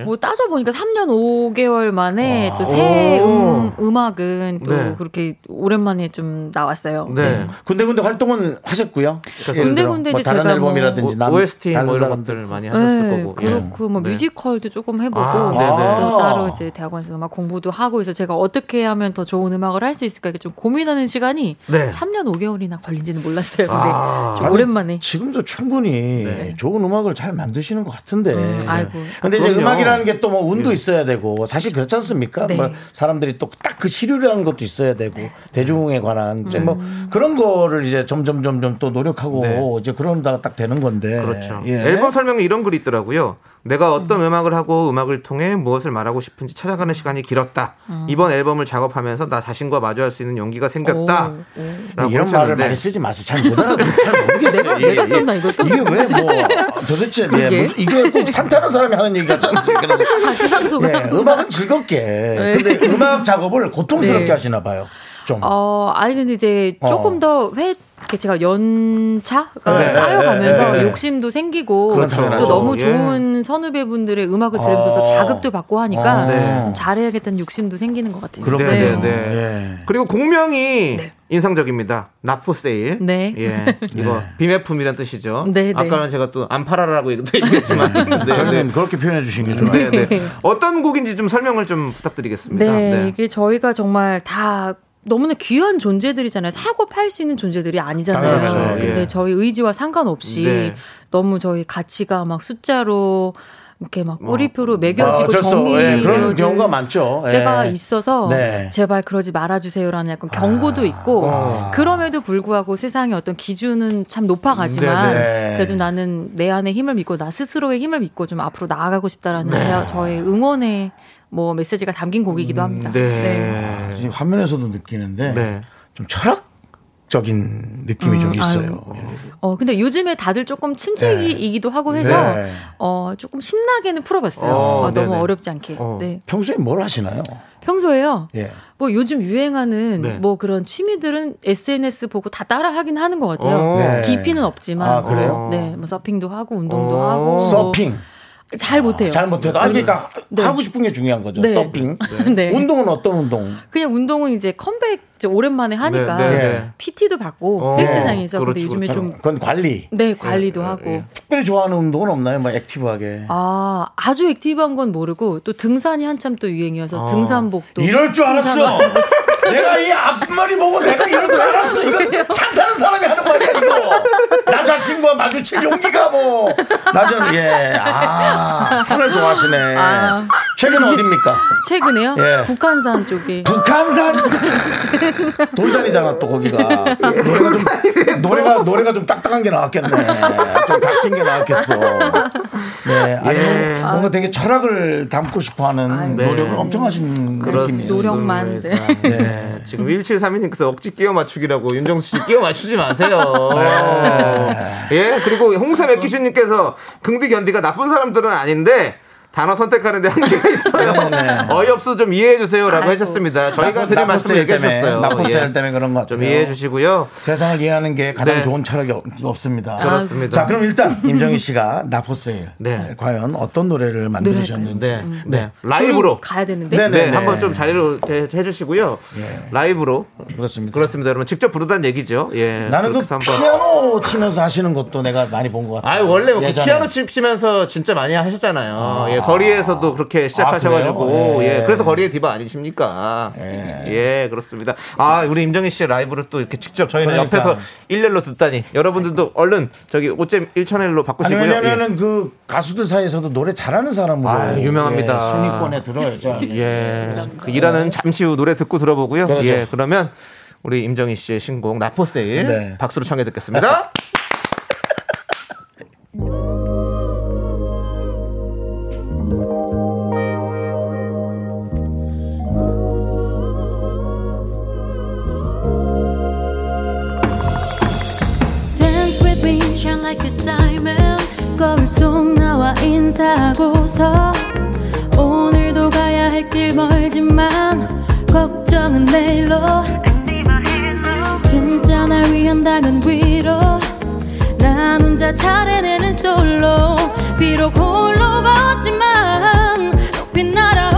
뭐 따져보니까 3년 5개월 만에 또새
오.
음, 음악은 또
네.
그렇게 오랜만에 좀 나왔어요.
네.
군데군데 활동은 하셨고요. 들어
군데군데
뭐
이제
다른
제가 뭐
앨범이라든지 남-
OST
다른
뭐 이런
사람들.
것들 많이 하셨을
네,
거고.
그렇고 뭐
네.
뮤지컬도 조금 해보고
아,
또
네네.
따로 이제 대학원에서 음악 공부도 하고 해서 제가 어떻게 하면 더 좋은 음악을 할 수 있을까 이렇게 좀 고민하는 시간이
네.
3년 5개월이나 걸린지는 몰랐어요. 근데
아.
좀 오랜만에
지금도 충분히 좋은 음악을 잘 만드시는 것 같은데.
음, 아이고.
근데 이제
그럼요.
음악이라는 게 또 뭐 운도 있어야 되고 사실 그렇지 않습니까?
네.
뭐 사람들이 또 딱 그 시류라는 것도 있어야 되고 대중에 관한 이제 뭐
음.
그런 거를 이제 점점 점점 또 노력하고
네.
이제 그런다가 딱 되는 건데.
그렇죠.
예.
앨범 설명에 이런 글이 있더라고요. 내가 어떤 음. 악을 하고 음악을 통해 무엇을 말하고 싶은지 찾아가는 시간이 길었다. 이번 앨범을 작업하면서 나 자신과 마주할 수 있는 용기가 생겼다.
오, 오.
이런 말을 많이 쓰지 마세요. 잘 못 알아듣, 잘 [LAUGHS] 모르겠어요.
내가-
이게-
내가
이게-
썼나, 이것도?
이게 왜 뭐 도대체 예? 무슨 이게 꼭 산타는 사람이 하는 얘기 같지 않습니까? 그래서. 예, 음악은 즐겁게. 근데 음악 작업을 고통스럽게
네.
하시나 봐요. 좀.
어, 아니 근데 이제
어.
조금 더 회, 이렇게 제가 연차가
네,
쌓여가면서
네, 네.
욕심도 생기고
그렇죠,
또
그렇죠.
너무
예.
좋은 선후배분들의 음악을 들으면서 또
어.
자극도 받고 하니까
아, 네.
좀 잘해야겠다는 욕심도 생기는 것 같아요.
그렇군요.
네, 네.
예.
그리고 공명이 인상적입니다. 나포세일.
네.
예. 이거 비매품이란 뜻이죠.
네, 네.
아까는 제가 또 안 팔아라라고 얘기도 얘기했지만. 네,
저희는
네.
그렇게 표현해 주시는 게 좋아요.
네, 네. 어떤 곡인지 좀 설명을 좀 부탁드리겠습니다.
네, 이게 저희가 정말 다 너무나 귀한 존재들이잖아요. 사고 팔 수 있는 존재들이 아니잖아요.
예.
근데 저희 의지와 상관없이
네.
너무 저희 가치가 막 숫자로 이렇게 막 꼬리표로 매겨지고
아, 어쩔 수 없-
정의
예, 그런 경우가 많죠. 예.
때가 있어서
네.
제발 그러지 말아주세요라는 약간 경고도 있고 그럼에도 불구하고 세상의 어떤 기준은 참 높아가지만
네, 네.
그래도 나는 내 안에 힘을 믿고 나 스스로의 힘을 믿고 좀 앞으로 나아가고 싶다라는 제, 저의 응원의 뭐 메시지가 담긴 곡이기도 합니다.
네.
지금 화면에서도 느끼는데
네.
좀 철학 자극적인 느낌이 좀
음,
있어요.
어, 근데 요즘에 다들 조금 침체기이기도 하고 해서
네.
어, 조금 신나게는 풀어봤어요.
어,
어, 너무. 어렵지 않게.
어.
네.
평소에 뭘 하시나요?
평소에요.
예.
뭐 요즘 유행하는
네.
뭐 그런 취미들은 SNS 보고 다 따라 하긴 하는 것 같아요.
어.
네.
깊이는 없지만.
아, 그래요?
네, 뭐 서핑도 하고 운동도
어.
하고. 뭐
서핑.
잘 못해요.
잘 못해도 아 그러니까
네.
하고 싶은 게 중요한 거죠.
네.
서핑.
네.
운동은 어떤 운동?
그냥 운동은 이제 컴백 오랜만에 하니까
네, 네,
네.
PT도 받고
어.
헬스장에서 근데
그렇죠,
요즘에
그렇죠.
좀
그건 관리.
네, 관리도 하고.
특별히 좋아하는 운동은 없나요? 뭐 active하게.
아, 아주 active한 건 모르고 또 등산이 한참 또 유행이어서 등산복도
이럴 줄 알았어. 내가 이 앞머리 보고 내가 이럴 줄 알았어. 이거
그래요?
산 타는 사람이 하는 말이야 이거. 나 자신과 마주칠 용기가 뭐. 나전 예. 아 산을 좋아하시네.
아.
최근 어딥니까?
최근에요?
예.
북한산 쪽에
북한산 [LAUGHS] 돌산이잖아 또 거기가 노래가 좀 노래가 노래가 좀 딱딱한 게 나왔겠네 좀 닥친 게 나왔겠어 네 아니
예.
뭔가 되게 철학을 담고 싶어 하는
네.
노력을 엄청 하신 느낌이에요
노력만. 네.
네. 지금 1732님께서 억지 끼워 맞추기라고 윤정수 씨 끼워 맞추지 마세요. 예, 그리고 홍삼 액기슈님께서 긍디 견디가 나쁜 사람들은 아닌데 단어 선택하는데 한계가 있어요.
네네네.
어이없어 좀 이해해 주세요라고. 하셨습니다. 저희가
나쁜
말씀 주셨어요.
나쁜
예.
셀 때문에 그런 것 같아요
좀 이해해 주시고요.
세상을 이해하는 게 가장
네.
좋은 철학이 없- 없습니다
그렇습니다.
자 그럼 일단 [LAUGHS] 임정희 씨가 나포세일
네.
과연 어떤 노래를 만드셨는지
네, 네. 라이브로.
가야 되는데.
네,
네,
네.
한번 좀 자리로 해, 해주시고요.
예.
라이브로.
그렇습니다
그렇습니다, 여러분. 직접 부르다는 얘기죠. 예.
나는 그 피아노 치면서 하시는 것도 내가 많이 본 것 같아요.
아 원래 그
예전에.
피아노 치면서 진짜 많이 하셨잖아요. 예, 거리에서도 그렇게 시작하셔가지고
아? 예.
예, 그래서 거리의 디바 아니십니까? 예. 그렇습니다. 아 우리 임정희 씨의 라이브를 또 이렇게 직접 저희는
그러니까.
옆에서 일렬로 듣다니 여러분들도 얼른 저기 5점 1천엘로
아니
바꾸시고요.
왜냐면은 그 가수들 사이에서도 노래 잘하는 사람으로
아, 유명합니다.
예, 순위권에 들어야죠.
예, [LAUGHS] 예. 그 일하는 잠시 후 노래 듣고 들어보고요.
그렇죠.
예, 그러면 우리 임정희 씨의 신곡 나포세일
네.
박수로 청해 듣겠습니다. [LAUGHS]
와 인사하고서 오늘도 가야 할 길 멀지만 걱정은 내일로. 진짜 날 위한다면 위로. 난 혼자 차례내는 솔로. 비록 홀로 걷지만 높이 날아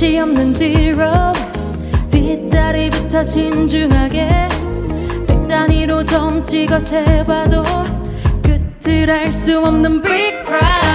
끝이 없는 zero. 뒷자리부터 신중하게 백 단위로 점 찍어 세봐도 끝을 알 수 없는 big prize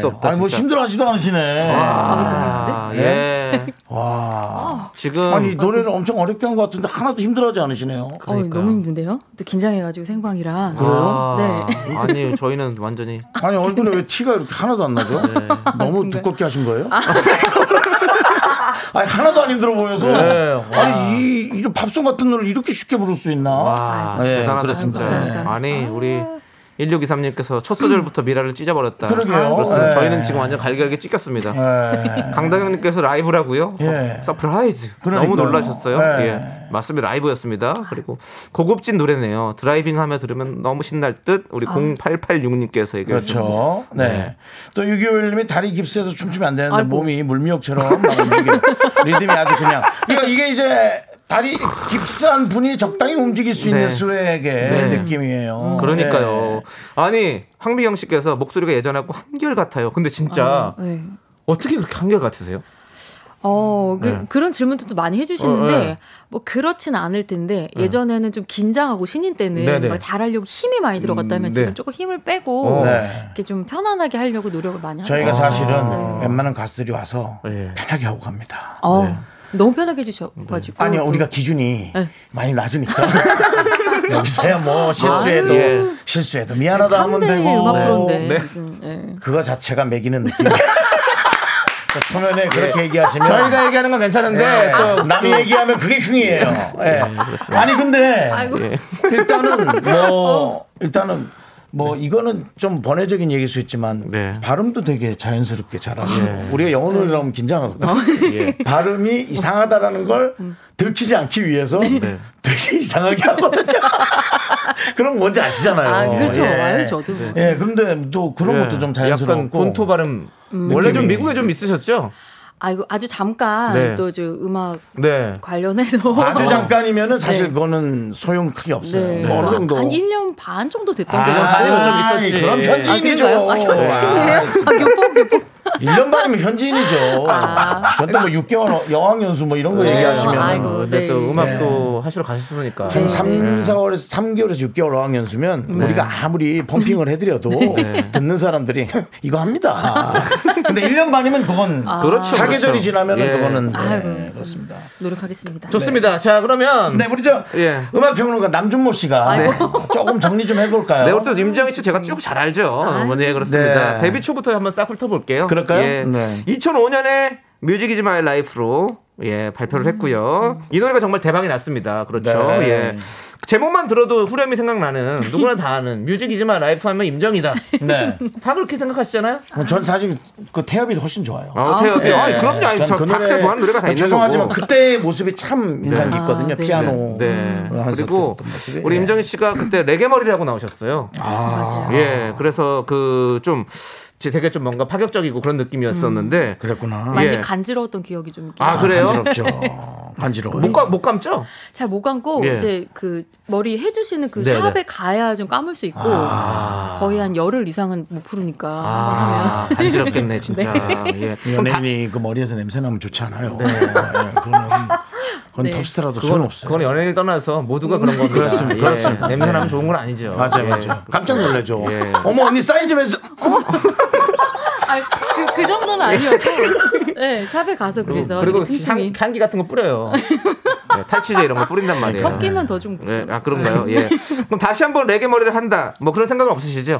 수 없다.
아니 뭐
진짜.
힘들어하지도 않으시네.
아, 예.
와.
지금
아니 노래를 엄청 어렵게 한 것 같은데 하나도 힘들어하지 않으시네요.
어,
그러니까요.
너무 힘든데요? 또 긴장해가지고 생방이라.
아,
네.
아니 저희는 완전히
아니 얼굴에 왜 티가 이렇게 하나도 안 나죠?
네.
너무 두껍게 하신 거예요? [LAUGHS] 아니 하나도 안 힘들어 보여서
네, 와.
아니 이 이런 팝송 같은 노래를 이렇게 쉽게 부를 수 있나?
와
네,
대단하다
그렇습니다.
아니 우리 1623님께서 첫 소절부터 미라를 찢어버렸다.
그러게요.
그렇습니다.
네.
저희는 지금 완전 갈갈이 찢겼습니다.
네.
강다경님께서 라이브라고요?
예.
surprise.
그러니까요.
너무 놀라셨어요.
네.
예. 맞습니다. 라이브였습니다. 그리고 고급진 노래네요. driving 하며 들으면 너무 신날 듯. 우리 0886님께서 얘기해 주셨죠.
그렇죠. 네.
네.
또 6개월님이 다리 깁스해서 춤추면 안 되는데
아이고.
몸이 물미역처럼 막 움직여. [LAUGHS] 리듬이 아주 그냥. 이거 이게 이제 다리 깁스한 분이 적당히 움직일 수 있는
네.
스웨의
네.
느낌이에요.
그러니까요. 아니 황미경 씨께서 목소리가 예전하고 한결 같아요. 근데 진짜
네.
어떻게 그렇게 한결 같으세요?
어, 그,
네.
그런 질문도 또 많이 해주시는데,
어, 네.
뭐, 그렇지는 않을 텐데, 예전에는 좀 긴장하고 신인 때는
네, 네.
막 잘하려고 힘이 많이 들어갔다면
음,
지금
네.
조금 힘을 빼고,
어.
네.
이렇게 좀 편안하게 하려고 노력을 많이 하죠.
저희가 사실은
네.
웬만한 가수들이 와서
네.
편하게 하고 갑니다.
어,
네.
너무 편하게 해주셔가지고.
아니요, 우리가 기준이
네.
많이 낮으니까. [LAUGHS] 여기서야 뭐 실수해도,
예.
실수해도 미안하다 하면
3대
되고.
네.
무슨, 예.
그거 자체가 매기는 느낌이에요. [LAUGHS] 초면에 그렇게 얘기하시면.
저희가 얘기하는 건 괜찮은데
예,
또
남이 얘기하면 그게 흉이에요. 예. 아니 근데
예.
일단은 뭐 일단은 뭐 이거는 좀 번외적인 얘기일 수 있지만
네.
발음도 되게 자연스럽게 잘하시고 우리가 영어 노래를 하면 긴장하거든요. [LAUGHS]
예.
발음이 이상하다라는 걸 들키지 않기 위해서 되게 이상하게 하거든요. [LAUGHS] 그럼 뭔지 아시잖아요.
아, 그렇죠.
예.
아유, 저도. 뭐.
예, 그런데 또 그런
예.
것도 좀
약간
자연스럽고
본토 발음 원래 좀. 미국에 좀 있으셨죠?
아이고, 아주 잠깐
네.
또저 음악
네.
관련해서.
아주 잠깐이면은 [LAUGHS] 사실
네.
그거는 소용 크게 없어요.
네.
뭐 어느 정도
한 1년 반 정도 됐던
아,
것 같아요.
있었지.
그럼 현지인이죠.
아, 현지인이에요? 아, 교포, 교포.
1년 반이면 현지인이죠.
아.
전또 뭐 6개월 어학연수 뭐 이런 거
네.
얘기하시면
아이고.
어, 근데
네.
또 음악도 하시러 가셨으니까.
한
네.
3, 4월에서 3개월에서 6개월 어학연수면 우리가 아무리 pumping을 해드려도 [LAUGHS] 듣는 사람들이 [LAUGHS] 이거 합니다. [LAUGHS] 근데 1년 반이면 그건
그렇죠,
사계절이
그렇죠.
지나면은
예.
그거는 네,
아이고.
그렇습니다.
노력하겠습니다.
좋습니다. 자 그러면
네, 우리 저
예.
음악평론가 남준모 씨가 조금 정리 좀 해볼까요?
네, 우리 또 임정희 씨 제가 쭉 잘 알죠. 네, 그렇습니다.
네.
데뷔 초부터 한번 싹 훑어볼게요.
그럴 까요?
예.
네.
2005년에 Music Is My Life로 예, 발표를 했고요. 이 노래가 정말 대박이 났습니다. 그렇죠.
네.
예. 제목만 들어도 후렴이 생각나는 누구나 다 아는 Music Is My Life 하면 임정희다.
네.
다 그렇게 생각하시잖아요?
전 사실 그 태엽이 훨씬 좋아요.
어, 태엽이.
예.
아, 그럼요. 아니,
전저그
각자 좋아하는 노래가 다 있는
죄송하지만
거고.
그때의 모습이 참 인상 깊거든요.
아, 네.
피아노.
네. 그리고. 우리
예.
임정희 씨가 그때 레게 머리라고 나오셨어요.
맞아요.
예. 그래서 그좀 되게 좀 뭔가 파격적이고 그런 느낌이었었는데
그랬구나.
예.
많이 간지러웠던 기억이 좀 있긴
아,
해요.
그래요?
간지럽죠. [LAUGHS] 간지러워.
못, 감, 못 감죠?
잘 못 감고
예.
이제 그 머리 해주시는 그
네네.
샵에 가야 좀 감을 수 있고 거의 한 열흘 이상은 못 부르니까
아, [LAUGHS] 간지럽겠네, 진짜. 예. 그럼 다-
연예인이 그 머리에서 냄새 나면 좋지 않아요. 예, 그거는 그건
네.
톱스라도
그건,
소용없어요.
그건 연예인을 떠나서 모두가 그런 겁니다.
그렇습니다.
예.
그렇습니다.
냄새 나면 좋은 건 아니죠.
맞아요,
예.
맞아요. 깜짝 놀라죠.
예.
어머 언니 사인 좀 해줘. [LAUGHS]
아, 그, 그 정도는 아니었고 네 샵에 가서 그래서
그리고
틈틈이
향, 향기 같은 거 뿌려요. [LAUGHS] 네, 탈취제 이런 거 뿌린단 말이에요.
섞이면 더좀
네, 아 그런가요? 예. 그럼 다시 한번 레게 머리를 한다. 뭐 그런 생각은 없으시죠?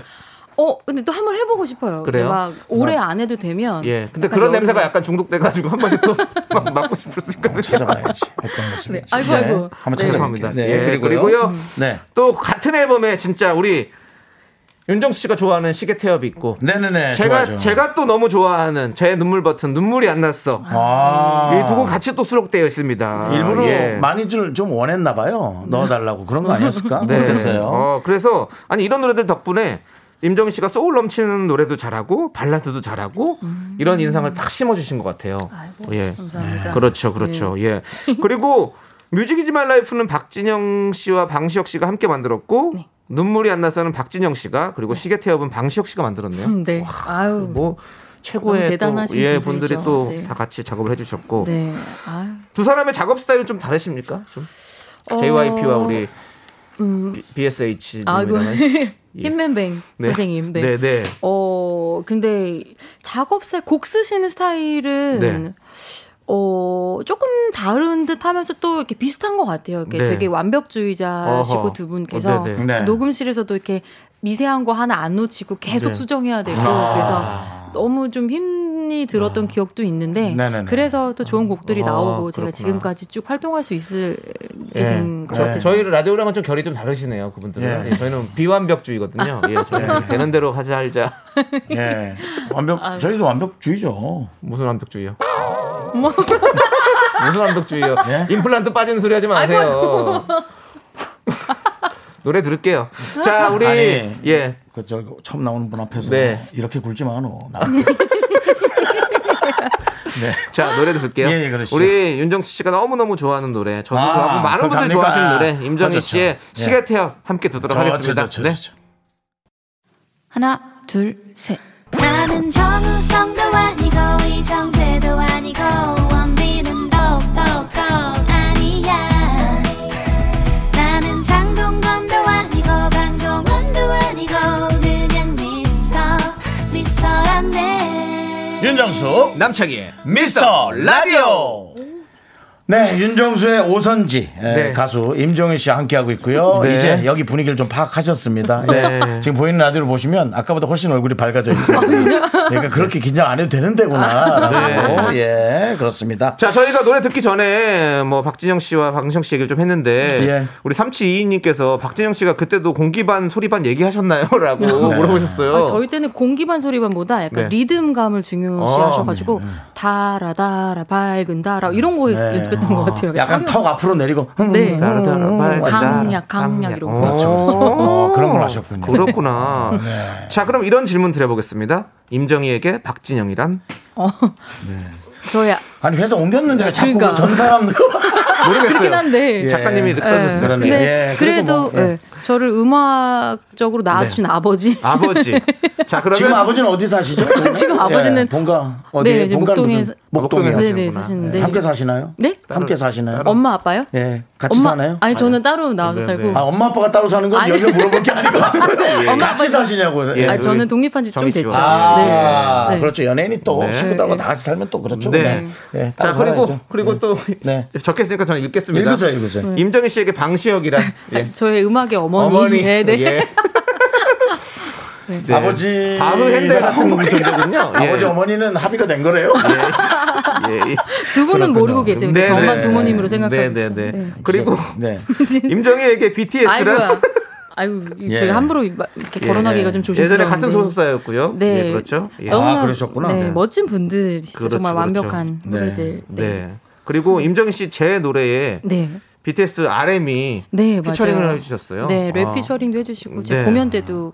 어 근데 또 한번 해보고 싶어요.
그래요?
막 오래 안 해도 되면
예. 근데 그런
여름-
냄새가 약간 중독돼가지고 한 번씩 또 [LAUGHS] 막 맡고 싶을 수 있거든요.
찾아봐야지. 어떤 모습인지.
네. 아이고, 아이고.
한번
네.
찾아봅니다.
죄송합니다.
네.
예,
그리고요.
그리고요.
네.
또 같은 앨범에 진짜 우리 윤정수 씨가 좋아하는 시계 태엽이 있고
네네네.
제가
좋아요.
제가 또 너무 좋아하는 제 눈물 버튼 눈물이 안 났어.
아.
이 두 곡 같이 또 수록되어 있습니다.
일부러
예.
많이들 좀 원했나 봐요. 넣어달라고 그런 거 아니었을까?
네.
모르겠어요.
어, 그래서 아니 이런 노래들 덕분에 임정희 씨가 소울 넘치는 노래도 잘하고 발라드도 잘하고 이런 인상을 딱 심어주신 것 같아요.
아이고,
예.
감사합니다.
그렇죠, 그렇죠. 예. 그리고 Music Is My Life는 박진영 씨와 방시혁 씨가 함께 만들었고 눈물이 안 나서는 박진영 씨가 그리고 시계 태엽은 방시혁 씨가 만들었네요.
음, 네. 아유
뭐 최고의 또, 예.
분들이
또
네.
다 같이 작업을 해주셨고
네. 아,
두 사람의 작업 스타일은 좀 다르십니까? 좀 JYP와 우리 B- BSH
어, 음. 아이고.
님이랑은? 예.
힘맨뱅
네.
선생님. 네.
네, 네.
어, 근데 작업 스타일, 곡 쓰시는 스타일은
네.
어, 조금 다른 듯 하면서 또 이렇게 비슷한 것 같아요. 이렇게
네.
되게 완벽주의자시고
어허.
두 분께서
어, 네, 네.
네.
녹음실에서도 이렇게 미세한 거 하나 안 놓치고 계속
네.
수정해야 되고
아.
그래서 너무 좀 힘이 들었던 기억도 있는데
네네네.
그래서 또 좋은 곡들이
아,
나오고 제가
그렇구나.
지금까지 쭉 활동할 수 있을 게
예.
된것
저,
같아요.
저희 라디오랑은 좀 결이 좀 다르시네요, 그분들은.
예.
예, 저희는 비완벽주의거든요. [LAUGHS] 예, 저희는 되는 대로 하자 알자. [LAUGHS]
예. 완벽,
아.
저희도 완벽주의죠.
무슨 완벽주의요?
뭐?
무슨 완벽주의요?
예?
임플란트 빠지는 소리 하지 마세요. [LAUGHS] 노래 들을게요. 자, 우리
아니.
예.
그, 저, 처음 나오는 분 앞에서
네.
이렇게 굴지 마노. 나- [LAUGHS]
자, 노래 들을게요.
예, 예, 그러시죠.
우리 윤정수 씨가 너무 너무 좋아하는 노래, 저도
아,
좋아하고 많은 분들이
갑니까?
좋아하시는 노래,
아,
임정희
좋죠.
씨의
예.
시계 태엽 함께 듣도록 하겠습니다.
저, 저, 저,
네.
저, 저.
하나, 둘, 셋.
나는 정우성도 아니고 이정재도 아니고
윤정수
남창희의
미스터 라디오. 네, 윤정수의 오선지 예,
네.
가수 임종희 씨와 함께하고 있고요.
네.
이제 여기 분위기를 좀 파악하셨습니다.
네.
예, 지금 보이는 라디오를 보시면 아까보다 훨씬 얼굴이 밝아져 있어요. [LAUGHS] 그러니까 그렇게 긴장 안 해도 되는 데구나. 예, 그렇습니다.
자, 저희가 노래 듣기 전에 뭐 박진영 씨와 박은성 씨 얘기를 좀 했는데
예.
우리 3722님께서 박진영 씨가 그때도 공기반 소리반 얘기하셨나요? [LAUGHS] 라고 물어보셨어요.
아, 저희 때는 공기반 소리반보다 약간
네.
리듬감을 중요시하셔가지고 달아 달아 밝은 달아 이런 거
네.
연습했 던것 같아요.
약간 턱 앞으로 내리고
네.
따라, 따라, 빨리 따라,
강약, 강약 이런 거.
그렇죠. 어, 그런 걸 하셨군요.
그렇구나. [LAUGHS]
네.
자, 그럼 이런 질문 드려보겠습니다. 임정희에게 박진영이란
저희
아니 회사 옮겼는데 자꾸
그러니까.
그전 사람들 [LAUGHS]
모르겠어요.
그렇긴 한데.
예.
작가님이 이렇게
예.
써주셨어요.
그러네요.
근데
예,
그래도
그래도 뭐, 예.
예, 저를 음악적으로 낳아주신 아버지.
아버지. 자, 그러면
지금 아버지는 어디 사시죠? [LAUGHS]
지금 아버지는
예, 본가 어디
네, 목동에
목동에
목동에
네네
사시는구나.
사시는데.
함께 사시나요?
네?
함께 사시나요?
엄마 아빠요?
예, 같이
엄마
사나요?
아니 저는 따로 나와서
네,
살고.
네.
아, 엄마 아빠가 따로 사는 건. 여기가 물어볼 게. [LAUGHS]
엄마,
같이 사시냐고요.
예,
아, 저는 독립한 지 좀 됐죠.
아,
네. 네.
그렇죠. 연예인이 또
네.
친구들하고 다 같이 살면 또 그렇죠.
네.
그냥. 예,
자, 그리고
살아야죠.
그리고 또
네.
적겠으니까 저는 읽겠습니다.
읽으세요, 읽으세요.
임정희 씨에게 방시혁이란 [LAUGHS] 예.
저의 음악의 어머니.
어머니.
네, 네.
예. [LAUGHS] 네.
아버지
바흐 헨델 같은 존재군요. 예.
아버지 어머니는 합의가 된 거래요.
예. 예.
두 분은
그렇군요.
모르고 계세요.
네,
저만
네.
부모님으로 생각하고
네,
있어요.
네, 네.
네.
그리고
네. [LAUGHS]
임정희에게 BTS란
아유,
예.
제가 함부로 이렇게 거론하기가 좀 조심스러운데.
예전에 같은 소속사였고요.
네.
예, 그렇죠. 예.
너무나
아, 그러셨구나.
네,
네.
멋진 분들이시죠.
그렇죠,
정말
그렇죠.
완벽한
네.
노래들.
네.
네.
그리고 임정희 씨 제 노래에
네.
BTS RM이
네,
피처링을
맞아요.
해주셨어요.
네, 랩
아.
피처링도 해주시고 제
네.
공연 때도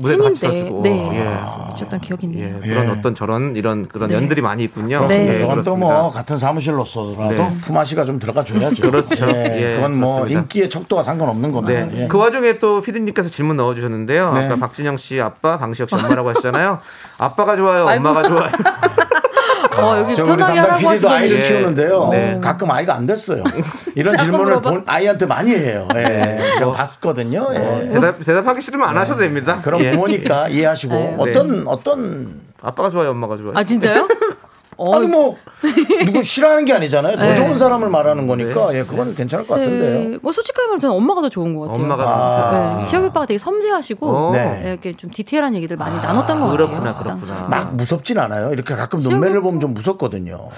무대도 같이 서시고.
네,
예.
같이 해줬던 기억이 있네요.
예, 그런
예.
어떤 저런 이런 그런
네.
연들이 많이 있군요.
네.
예,
그건 또. 뭐 같은 사무실로서라도
네.
품앗이가 좀 들어가 줘야죠. [LAUGHS]
그렇죠.
예,
예,
그건 뭐
그렇습니다.
인기의 척도와 상관없는 겁니다.
네.
예.
그 와중에 또 피디님께서 질문 넣어 주셨는데요.
네.
아까 박진영 씨 아빠, 방시혁 씨 엄마라고 하셨잖아요. [LAUGHS] 아빠가 좋아요, 엄마가 좋아요. [LAUGHS]
어, 여기
저 우리 담당 PD도 아이를
예.
키우는데요.
네.
가끔 아이가 안 됐어요. 이런 질문을. 본 아이한테 많이 해요. 예. 제가 봤었거든요. 예.
대답, 대답하기 싫으면 안 하셔도 됩니다.
그럼
예.
부모니까 이해하시고
네.
어떤 어떤
아빠가 좋아요, 엄마가 좋아요.
아 진짜요? 어, [LAUGHS]
아니 뭐 누구 싫어하는 게 아니잖아요. 더
네.
좋은 사람을 말하는 거니까 예, 그건 괜찮을 것 같은데요.
뭐 솔직하게 말하면 저는 엄마가 더 좋은 것 같아요.
엄마가
아.
네, 시혁이 오빠가 되게 섬세하시고
어.
네.
이렇게 좀 디테일한 얘기들 많이 나눴던 것
그렇구나,
같아요.
그렇구나.
당시에.
막 무섭진 않아요. 이렇게 가끔 눈매를 보면 좀 무섭거든요.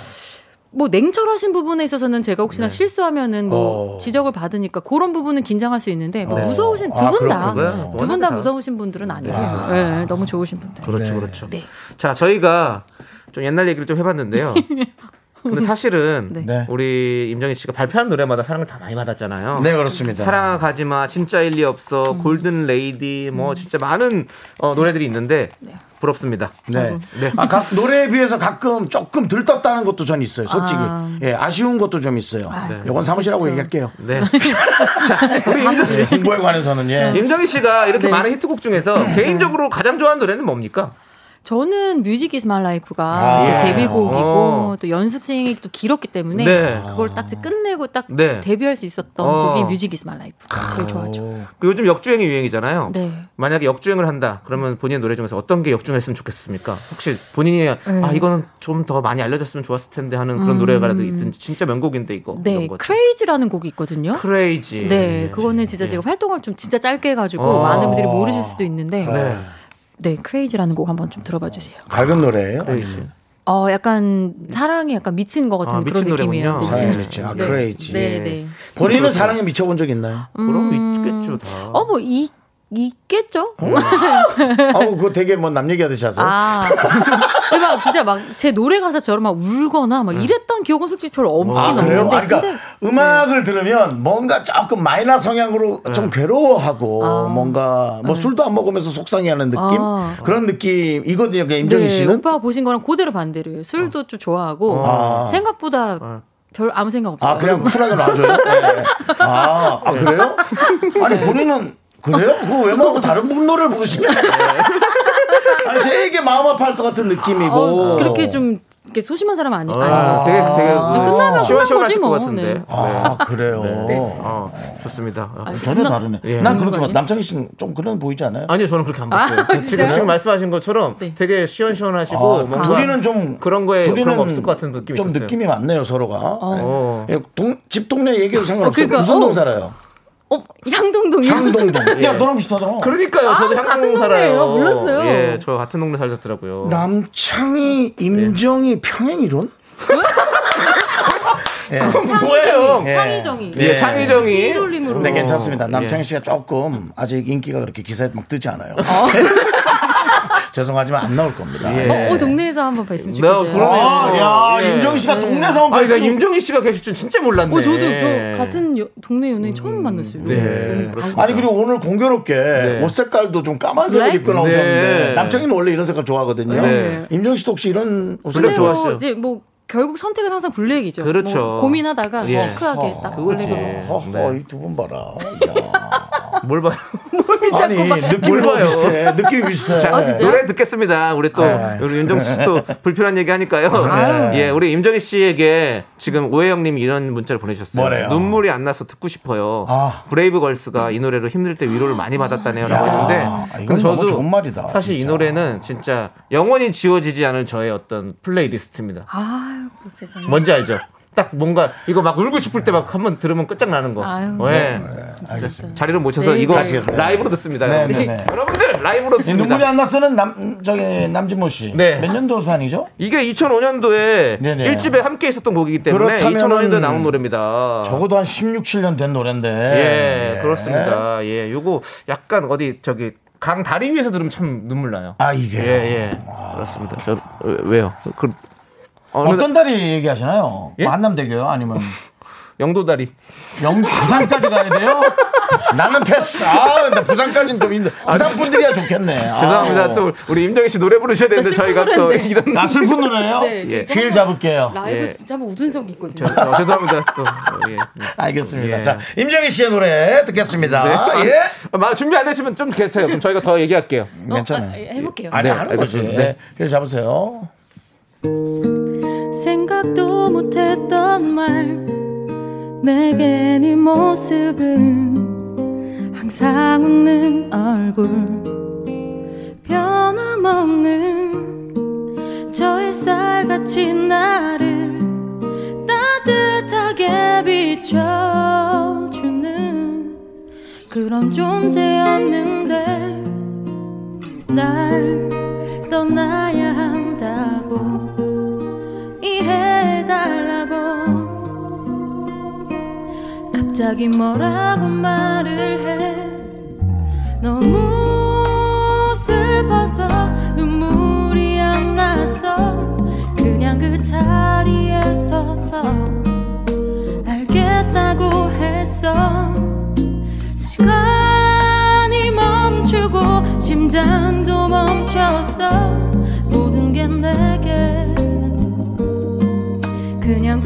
뭐 냉철하신 부분에 있어서는 제가 혹시나 실수하면은 뭐
네. 어.
지적을 받으니까 그런 부분은 긴장할 수 있는데 뭐
네.
무서우신
아,
두분다
그렇군요.
두분다
워낙에 다.
무서우신 분들은 아니세요. 네, 너무 좋으신 분들.
그렇죠,
네.
그렇죠.
네.
자, 저희가 좀 옛날 얘기를 좀 해봤는데요. [LAUGHS] 근데 사실은
네.
네.
우리 임정희 씨가 발표한 노래마다 사랑을 다 많이 받았잖아요.
네 그렇습니다.
사랑하지 마, 진짜 일리 없어, 골든 레이디, 뭐 진짜 많은 어, 노래들이 있는데 부럽습니다.
네.
네.
아, 각 노래에 비해서 가끔 조금 들떴다는 것도 전 있어요. 솔직히.
아.
예, 아쉬운 것도 좀 있어요.
네.
요건 사무실하고 얘기할게요.
네. [LAUGHS] 자, 우리 임정,
예, 홍보에 관해서는 예.
임정희 씨가 이렇게
네.
많은 히트곡 중에서 개인적으로 가장 좋아하는 노래는 뭡니까?
저는 Music Is My Life가
아.
제
예.
데뷔곡이고
어.
또 연습생이 또 길었기 때문에
네.
그걸 딱 이제 끝내고 딱
네.
데뷔할 수 있었던
어.
곡이 Music Is My Life가 제일 좋아하죠.
그 요즘 역주행이 유행이잖아요.
네.
만약에 역주행을 한다. 그러면 본인 노래 중에서 어떤 게 역주행했으면 좋겠습니까? 혹시 본인이 아 이거는 좀 더 많이 알려졌으면 좋았을 텐데 하는 그런 노래가라도 있든지 진짜 명곡인데 이거
음. 네. Crazy라는 곡이 있거든요.
Crazy.
네, 그거는 진짜 제가 활동을 좀 진짜 짧게 해가지고
어.
많은 분들이 모르실 수도 있는데,
네.
네, Crazy라는 곡 한번 좀 들어봐 주세요.
밝은 노래예요.
Crazy.
어, 약간 사랑에 약간 미친 것 같은
아,
그런
미친
느낌이에요.
노래군요.
사랑에 미친 아,
네.
Crazy.
네, 네.
본인은 사랑에 미쳐본 적 있나요?
그럼 있겠죠 다.
어, 뭐 이, 있겠죠?
아우 그거 되게 뭐 남 얘기하듯이 하세요.
아, 막 진짜 막 제 노래 가사처럼 막 울거나 막 이랬던 기억은 솔직히 별로 없긴
아, 그래요?
없는데,
아, 그러니까
근데
음악을 들으면 뭔가 조금 마이너 성향으로 좀 괴로워하고 뭔가 뭐 술도 안 먹으면서 속상해하는 느낌
아.
그런 느낌이거든요. 그러니까 임정희
네,
씨는
오빠가 보신 거랑 그대로 반대로 술도 좀 좋아하고
아.
생각보다 별 아무 생각 없어요.
아 그냥 쿨하게 놔줘요. 네. 아, 아 그래요? [LAUGHS] 아니 본인은 그래요? 그거 왜 말고 다른 분 노래를 부르시네. [LAUGHS] 아니 되게 마음 아파할 것 같은 느낌이고
어, 그렇게 좀 이렇게 소심한 사람 아니,
아,
아니에요.
되게 되게
끝나면
시원시원하실
끝난 거지
것
뭐.
같은데.
네. [LAUGHS]
네.
아 그래요.
어, 좋습니다. 어.
전혀 다르네.
예.
난 그렇게 봐. 남창희 씨는 좀 그런 보이지 않아요?
아니요, 저는 그렇게 안 봤어요.
아,
지금? 지금 말씀하신 것처럼
네.
되게 시원시원하시고
아,
뭔가
둘이는 좀
그런 거에
둘이는
그런 거 없을 것 같은 느낌이
좀
있었어요.
느낌이 많네요 서로가.
어.
예, 동, 집 동네 얘기해도 상관없어요.
어, 그러니까,
무슨
어.
동 살아요?
어, 향동동이요?
향동동. 야 너랑 비슷하잖아.
그러니까요. 저도
아,
향동
같은
살아요.
동네예요. 몰랐어요.
예, 저 같은 동네 살았더라고요.
남창희, 임정희 평행 이론? 예.
뭐예요?
예.
창의정이.
예, 창의정이.
이돌림으로.
네, 괜찮습니다.
어,
남창희
예.
씨가 조금 아직 인기가 그렇게 기사에 막 뜨지 않아요. [LAUGHS] [LAUGHS] 죄송하지만 안 나올 겁니다.
예.
어, 어, 동네에서 한번 뵀으면
네,
좋겠어요.
그러네.
아, 야,
예.
임정희 씨가 동네 상황
아, 그러니까 임정희 씨가 계실 줄 진짜 몰랐네.
어, 저도 저 같은 여- 동네 연예인 처음 만났어요.
네, 그렇습니다.
아니 그리고 오늘 공교롭게
네.
옷 색깔도 좀 까만색을
네?
입고 나오셨는데
네.
남창희는 원래 이런 색깔 좋아하거든요.
네.
임정희 씨도 혹시 이런 옷 색깔
좋아하시죠?
뭐 이제 뭐 결국 선택은 항상 블랙이죠.
그렇죠.
뭐 고민하다가
예.
시크하게 딱
그거지.
블랙으로.
허허
네.
이두 분 봐라. 야.
뭘 봐요? [LAUGHS]
아니 느낌이 너무
봐요?
비슷해. 느낌이 비슷해.
자,
아, 진짜요?
노래 듣겠습니다. 우리 또
아,
우리 윤정수 씨도 [LAUGHS] 불필요한 얘기 하니까요. 예, 우리 임정희 씨에게 지금 오해영 님이 이런 문자를 보내주셨어요.
뭐래요?
눈물이 안 나서 듣고 싶어요.
아.
브레이브 걸스가 이 노래로 힘들 때 위로를 많이 받았다네요 라고
야,
했는데
이건 너무 좋은 말이다,
사실 이
진짜.
노래는 진짜 영원히 지워지지 않을 저의 어떤 플레이리스트입니다.
아유, 세상에.
뭔지 알죠? 딱 뭔가 이거 막 울고 싶을 때 막 한번 들으면 끝장나는 거.
아유.
예.
알겠습니다.
자리를 모셔서
네,
이거
다시.
라이브로 듣습니다.
네,
여러분들.
네, 네.
여러분들 라이브로
이
듣습니다.
눈물이 안 났어는 남 저기 남진모 씨.
네.
몇 년도 산이죠?
이게 2005년도에
네네.
일 1집에 함께 있었던 곡이기 때문에
그렇다면은
2005년도에 나온 노래입니다.
적어도 한 16, 17년 된 노래인데.
예,
예.
그렇습니다. 예, 요거 약간 어디 저기 강 다리 위에서 들으면 참 눈물 나요.
아 이게
예, 예. 그렇습니다. 저 어, 왜요? 그 어느
어떤 다리 얘기하시나요?
예?
만남대교요? 아니면 [LAUGHS]
영도 다리.
영 부산까지 가야 돼요? [LAUGHS] 나는 패스. 아, 근데 부산까지는 좀 힘들. 부산 분들이야 좋겠네. 아. [LAUGHS]
죄송합니다. 또 우리 임정희 씨 노래 부르셔야 되는데
나
저희가
슬픈
또. 이런
나 슬픈 노래예요?
네, 저
예.
휠 잡을게요.
라이브
예.
진짜 한번 웃은 적이 있거든요.
저, 저, 죄송합니다. 또 어, 예.
알겠습니다.
예.
자, 임정희 씨의 노래 듣겠습니다.
네.
예.
아, 마- 준비 안 되시면 좀 계세요. 그럼 저희가 더 얘기할게요.
어,
괜찮아요.
아, 해볼게요.
아니,
네,
하는 거지.
알겠습니다. 네.
휠 잡으세요.
생각도 못했던 말. 내게 네 모습은 항상 웃는 얼굴. 변함없는 저 햇살같이 나를 따뜻하게 비춰주는 그런 존재였는데 날 떠나야 이해해달라고. 갑자기 뭐라고 말을 해. 너무 슬퍼서 눈물이 안 났어 그냥 그 자리에 서서 알겠다고 했어. 시간이 멈추고 심장도 멈췄어. 모든 게 내게 그냥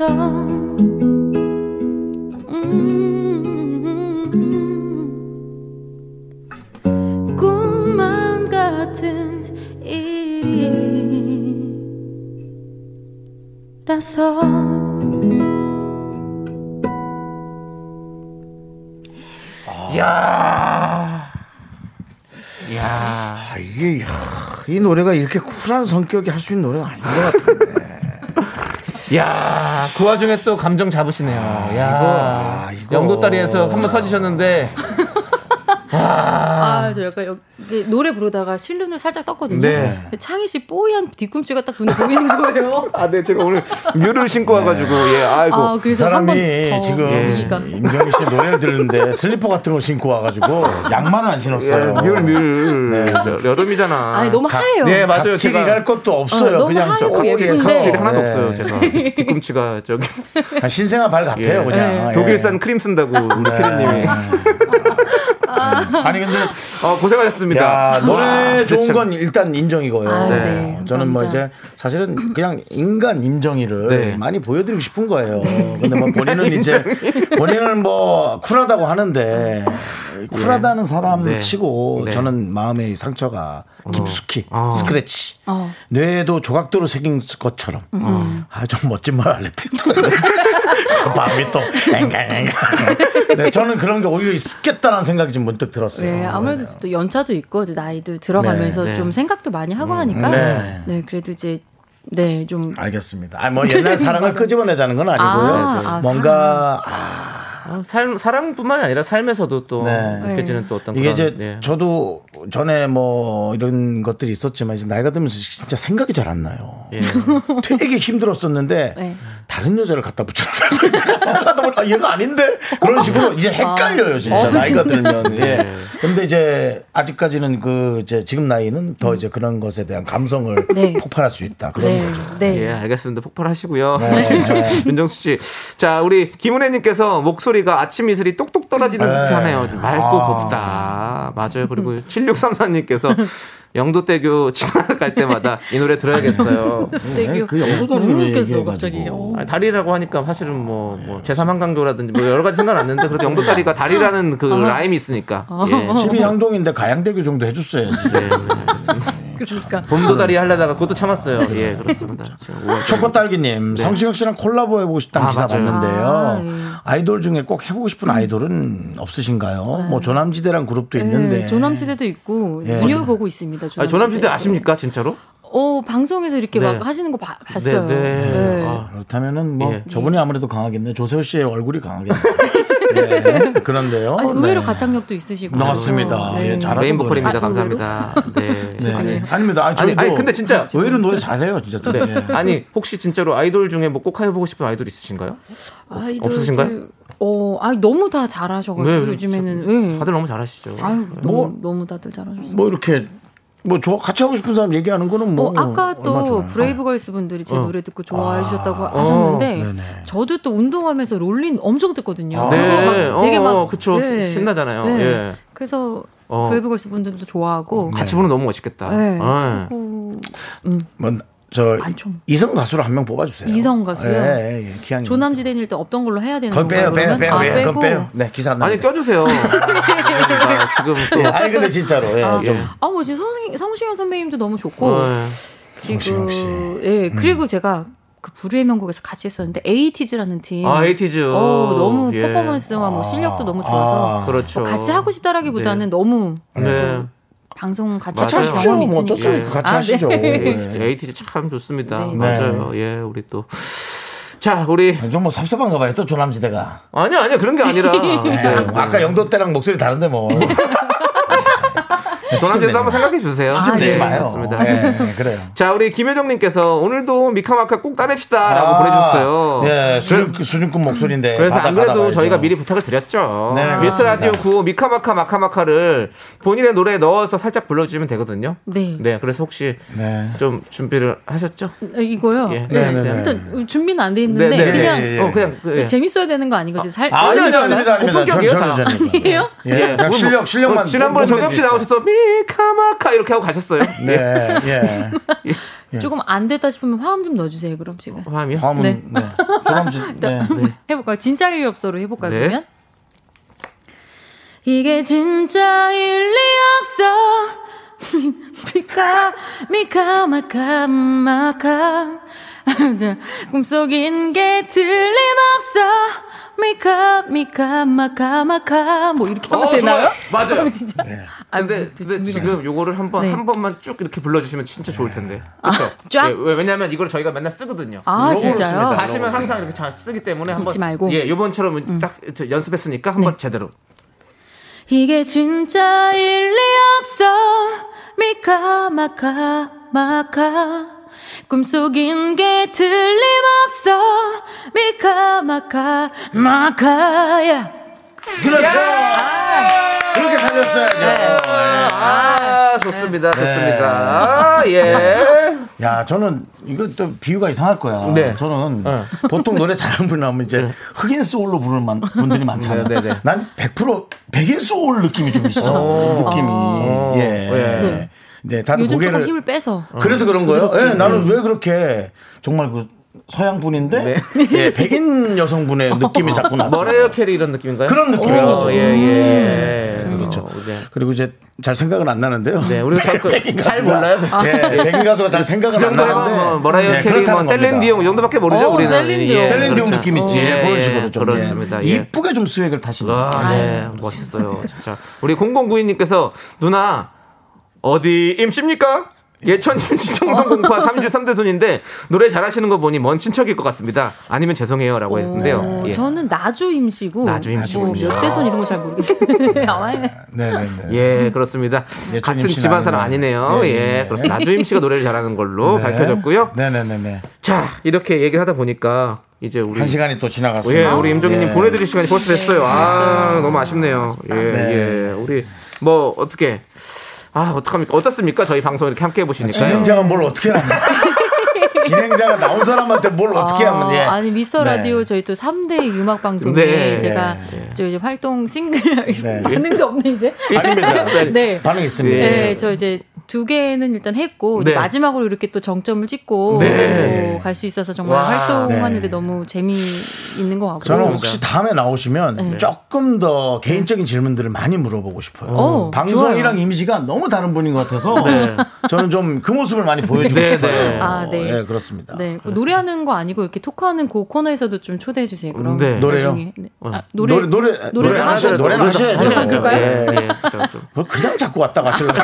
일이라서 음, 꿈만 같은 일이라서
야. 야.
아, 이게 야, 이 노래가 이렇게 쿨한 성격이 할 수 있는 노래가 아닌 것 같은데.
야, 그 와중에 또 감정 잡으시네요. 야,
아, 이거.
영도다리에서 한 번 터지셨는데,
아, 저 약간 여기 노래 부르다가 실눈을 살짝 떴거든요.
네.
창희 씨 뽀얀 뒤꿈치가 딱 눈에 보이는 거예요.
아, 네, 제가 오늘 뮤를 신고 와가지고, 예, 아이고.
아,
그
그래서
사람이 지금
위기가.
임경희 씨 노래를 듣는데 슬리퍼 같은 걸 신고 와가지고 양말은 안 신었어요.
예, 뮬, 뮬. 여- 여름이잖아.
아니 너무 하얘요.
네, 맞아요. 제가
일할 것도 없어요.
어, 너무
그냥
하얗고
저
예쁜데.
하나도
네.
없어요, 제가. [LAUGHS] 뒤꿈치가 저기.
신생아 발 같아요,
예.
그냥. 예.
독일산 크림 쓴다고, 우리 피디님이. [LAUGHS]
아니 근데
어, 고생하셨습니다.
야 노래
와,
좋은
참.
건 일단 인정이고요.
아,
네.
네.
저는 뭐. 이제 사실은 그냥 인간 임정희를
네.
많이 보여드리고 싶은 거예요. 근데 뭐 본인은 이제 본인은 뭐 쿨하다고 하는데 쿨하다는 사람
네.
치고
네.
저는 마음의 상처가 깊숙이
어.
스크래치
어.
뇌에도 조각도로 새긴 것처럼 아좀 멋진 말 할래 그래서 [LAUGHS] 마음이 또 앵강앵강 네, 저는 그런 게 오히려 있겠다는 생각이 좀 문득 들었어요.
네, 아무래도 또 연차도 있고 나이도 들어가면서
네.
좀 생각도 많이 하고 하니까
네.
네. 그래도 이제 네, 좀
알겠습니다. 아, 뭐 옛날 사랑을 [LAUGHS] 끄집어내자는 건 아니고요.
아, 아,
뭔가 아,
어, 삶, 사랑뿐만 아니라 삶에서도 또
네.
느껴지는 또 어떤
이게
그런,
이제
네.
저도 전에 뭐 이런 것들이 있었지만 이제 나이가 들면서 진짜 생각이 잘 안 나요.
예. [LAUGHS]
되게 힘들었었는데
네.
다른 여자를 갖다 붙였더라고요. [LAUGHS] 생각하다 보니까 아, 얘가 아닌데 그런 식으로 이제 헷갈려요 진짜
어,
나이가 들면.
네.
예. 근데 이제 아직까지는 그 이제 지금 나이는 더 이제 그런 것에 대한 감성을
네.
폭발할 수 있다 그런
네,
거죠.
네.
예, 알겠습니다. 폭발하시고요. [LAUGHS]
네.
윤정수 씨. 자, 우리 김은혜님께서 목소리가 아침 이슬이 똑똑 떨어지는
네.
듯 하네요. 맑고
아.
곱다. 맞아요. 그리고 [LAUGHS] 7634님께서 영도대교 지나갈 [LAUGHS] 때마다 이 노래 들어야겠어요.
되게
그 영도다리를.
갑자기. 어.
아니, 다리라고 하니까 사실은 뭐, 뭐 제3한강교라든지 뭐 여러 가지 생각났는데 그래도 영도다리가 다리라는 그 라임이 있으니까. 예.
집이 향동인데 가양대교 정도 해줬어야지.
네, 네, 알겠습니다.
그러니까
봄도다리 하려다가 그것도 참았어요. 예, 그렇습니다. [LAUGHS] 지금 우와,
초코딸기님, 성시경 씨랑 콜라보 해보고 싶다는
아,
기사
맞아요.
봤는데요.
아, 예.
아이돌 중에 꼭 해보고 싶은 아이돌은 없으신가요? 뭐 조남지대란 그룹도 있는데.
네, 조남지대도 있고
예.
눈여보고 있습니다.
아니, 조남지대 아십니까, 진짜로?
어 방송에서 이렇게
네.
막 하시는 거 봐- 봤어요.
네, 네.
네.
아,
그렇다면은 뭐
예.
저분이 아무래도 강하겠네. 조세호 씨의 얼굴이 강하겠네. [LAUGHS] 네, 그런데요.
아니, 의외로
네.
가창력도 있으시고.
맞습니다.
네.
예, 잘하죠.
메인 보컬입니다.
아,
감사합니다. [LAUGHS] 네.
네.
아니,
아닙니다. 아니, 저희도
아니, 근데 진짜
의외로 노래 잘해요, 진짜. 또.
네.
예.
아니 혹시 진짜로 아이돌 중에 뭐 꼭 해보고 싶은 아이돌 있으신가요?
아이돌들-
없으신가요?
어, 아 너무 다 잘하셔가지고
네,
요즘에는
저-
예.
다들 너무 잘하시죠.
아유
뭐-
너무, 너무 다들 잘하셨어요.
뭐 이렇게 뭐저 같이 하고 싶은 사람 얘기하는 거는 뭐
어, 아까 또. 브레이브걸스 분들이 제
어.
노래 듣고 좋아해 주셨다고 하셨는데
네네.
저도 또 운동하면서 Rollin' 엄청 듣거든요.
아.
네,
막 되게
어,
막
그쵸.
네.
신나잖아요.
네.
예.
그래서
어.
브레이브걸스 분들도 좋아하고
같이 부르면 너무 멋있겠다.
네.
어.
그리고
뭐 저
많죠.
이성 가수를 한 명 뽑아주세요.
이성 가수요?
예, 예, 예. 기왕
조남지대는 일단 없던 걸로 해야 되는
그건 빼요? 빼요, 빼요? 빼요.
아,
그건 빼요. 네, 기사 안
아니. 껴주세요. [LAUGHS] 그러니까 지금 또
예, 아니 근데 진짜로 예,
아,
좀
아, 뭐 지금 성시, 성시경 선배님도 너무 좋고
어,
지금
성시경 씨.
예
음.
그리고 제가 그 불후의 명곡에서 같이 했었는데 에이티즈라는 팀.
아 에이티즈.
어, 너무
예.
퍼포먼스와 뭐 실력도 너무 좋아서
아,
그렇죠.
뭐 같이 하고 싶다라기보다는 너무
네.
방송 같이
같이
하는
하십시오.
경험이
뭐. 어떻습니까? 같이
아,
하시죠. [LAUGHS]
네.
네.
에이티즈 참 좋습니다.
네.
맞아요. 예, 우리 또. 자, 우리.
좀뭐 섭섭한가 봐요. 또 조남지대가.
아니요, 아니요. 그런 게 아니라.
네,
네.
아까 영도 때랑 목소리 다른데 뭐. [LAUGHS]
도남제도 한번 생각해 주세요. 네,
내지 마요. 네, 그래요.
자, 우리 김효정님께서 오늘도 미카마카 꼭 따냅시다. 라고 보내주셨어요.
예, 수준, 수준급 목소리인데.
그래서 안 그래도
받아봐야죠.
저희가 미리 부탁을 드렸죠.
네,
미스. 라디오 9 미카마카 마카마카를 본인의 노래에 넣어서 살짝 불러주시면 되거든요.
네.
네, 그래서 혹시
네.
좀 준비를 하셨죠?
어, 이거요.
예.
네.
네, 네, 네.
일단 준비는 안 돼 있는데
네, 네.
그냥
예, 예.
어, 그냥 그, 예.
재밌어야 되는 거 아닌 거지? 살,
아, 아닙니다, 아닙니다, 아닙니다.
고품격이에요.
아니에요?
예, 실력,
뭐,
실력만.
어, 지난번에 정엽 씨. 나오셔서 미 카마카 이렇게 하고 가셨어요. [LAUGHS]
네, 예.
조금 안 됐다 싶으면 화음 좀 넣어주세요. 그럼 지금
화음이요?
다음은,
네.
네. 조남지, 네.
해볼까요? 진짜 일리 없어로 해볼까요?
네.
그러면 이게 진짜 일리 없어. [LAUGHS] 미카 미카 마카 마카 [LAUGHS] 꿈속인 게 틀림없어. 미카 미카 마카 마카 뭐 이렇게 하면
어,
되나요?
맞아요.
진짜.
네.
아,
근데,
뭐,
근데 지금 요거를 한번
네.
한 번만 쭉 이렇게 불러주시면 진짜 좋을 텐데. 그렇죠?
쫙?
예, 왜- 왜냐면 이걸 저희가 맨날 쓰거든요.
아 진짜요?
씁니다.
가시면 항상 이렇게 잘 쓰기 때문에 한번
말고. 음.
예, 요번처럼 딱저 연습했으니까 한번 제대로.
이게 진짜 일리 없어 미카 마카 마카 꿈속인 게 틀림없어 미카 마카 마카야
그렇죠. 그렇게 살렸어야죠. 예.
아, 좋습니다. 좋습니다. 아, [LAUGHS] 예.
야, 저는 이거 또 비유가 이상할 거야.
네.
저는 보통 노래 잘하는 분 나오면 이제 흑인 소울로 부르는 만- 분들이 많잖아요.
네, 네, 네.
난100% 백인 소울 느낌이 좀 있어. 느낌이.
어.
예.
네.
네. 다들
요즘
고개를
조금 힘을 빼서
그래서 그런 거예요? 예, 나는 왜 그렇게 정말 그 서양 분인데
네. [LAUGHS]
예, 백인 여성분의 느낌이 자꾸 [LAUGHS] 났어.
머라이어 캐리 이런 느낌인가요?
그런 느낌인
어,
거죠.
예, 예, 예.
그렇죠.
어, 네.
그리고 이제 잘 생각은 안 나는데요.
네, 우리가 잘, 그-
백인
잘 몰라요.
예, 백인 가수가 잘 생각은
그
안 나는데.
뭐 머라이어
예,
캐리, 뭐
그렇다는
셀린
겁니다.
디옹 이 정도밖에 모르죠.
어,
우리는.
셀린 디옹.
셀린 디온
그렇죠.
느낌 있지.
예,
그런
예,
식으로 좀
그렇습니다.
예.
예.
이쁘게 좀 swag을 타시는.
아, 네. 멋있어요. 진짜. 우리 0092님께서 누나 어디 임십니까? 예천 임씨 청성공파 33대 손인데 노래 잘하시는 거 보니 먼 친척일 것 같습니다. 아니면 죄송해요라고 했는데요.
어,
예.
저는 나주 임시고
나주 임시군요.
뭐 몇대손 이런 거 잘 모르겠어요. [LAUGHS] 아, 예.
네네 네.
예, 그렇습니다. 같은 집안 사람
아니네요.
네, 예,
네.
그렇습니다. 나주 임 씨가 노래를 잘하는 걸로
네.
밝혀졌고요.
네 네 네 네.
자, 이렇게 얘기를 하다 보니까 이제 우리
한 시간이 또
예,
지나갔습니다.
우리 임정희님
예.
보내드릴 시간이 벌써 됐어요. 아, 너무 아쉽네요. 예,
네.
예. 우리 뭐 어떻게 아 어떡합니까? 어떻습니까? 저희 방송 이렇게 함께 해보시니까요.
진행자가 뭘 어떻게 하냐. [LAUGHS] 진행자가 나온 사람한테 뭘 어떻게 하면 예.
아니 미스터
네.
라디오 저희 또 3대 음악 방송에
네.
제가
네.
저 이제 활동 싱글
네. [LAUGHS]
반응도 없네 이제.
아닙니다. [LAUGHS]
네.
반응 있습니다.
예.
네, 저 이제 두 개는 일단 했고
네.
마지막으로 이렇게 또 정점을 찍고
네.
갈수 있어서 정말
와.
활동하는
네.
데 너무 재미 있는 것 같고.
저는 혹시 다음에 나오시면
네.
조금 더 개인적인 질문들을 많이 물어보고 싶어요.
어,
방송이랑
좋아요.
이미지가 너무 다른 분인 것 같아서
네.
저는 좀 그 모습을 많이 보여주고
네,
싶어요.
네.
아, 네.
예, 그렇습니다.
네, 뭐 노래하는 거 아니고 이렇게 토크하는 그 코너에서도 좀 초대해 주세요. 그럼
네.
노래요?
네. 아, 노래
노래 노래
노래 하셔-
노래는 하셔야죠.
아, 그럴까요?
예, 예.
뭐 그냥 자꾸 왔다 가시려고 [LAUGHS]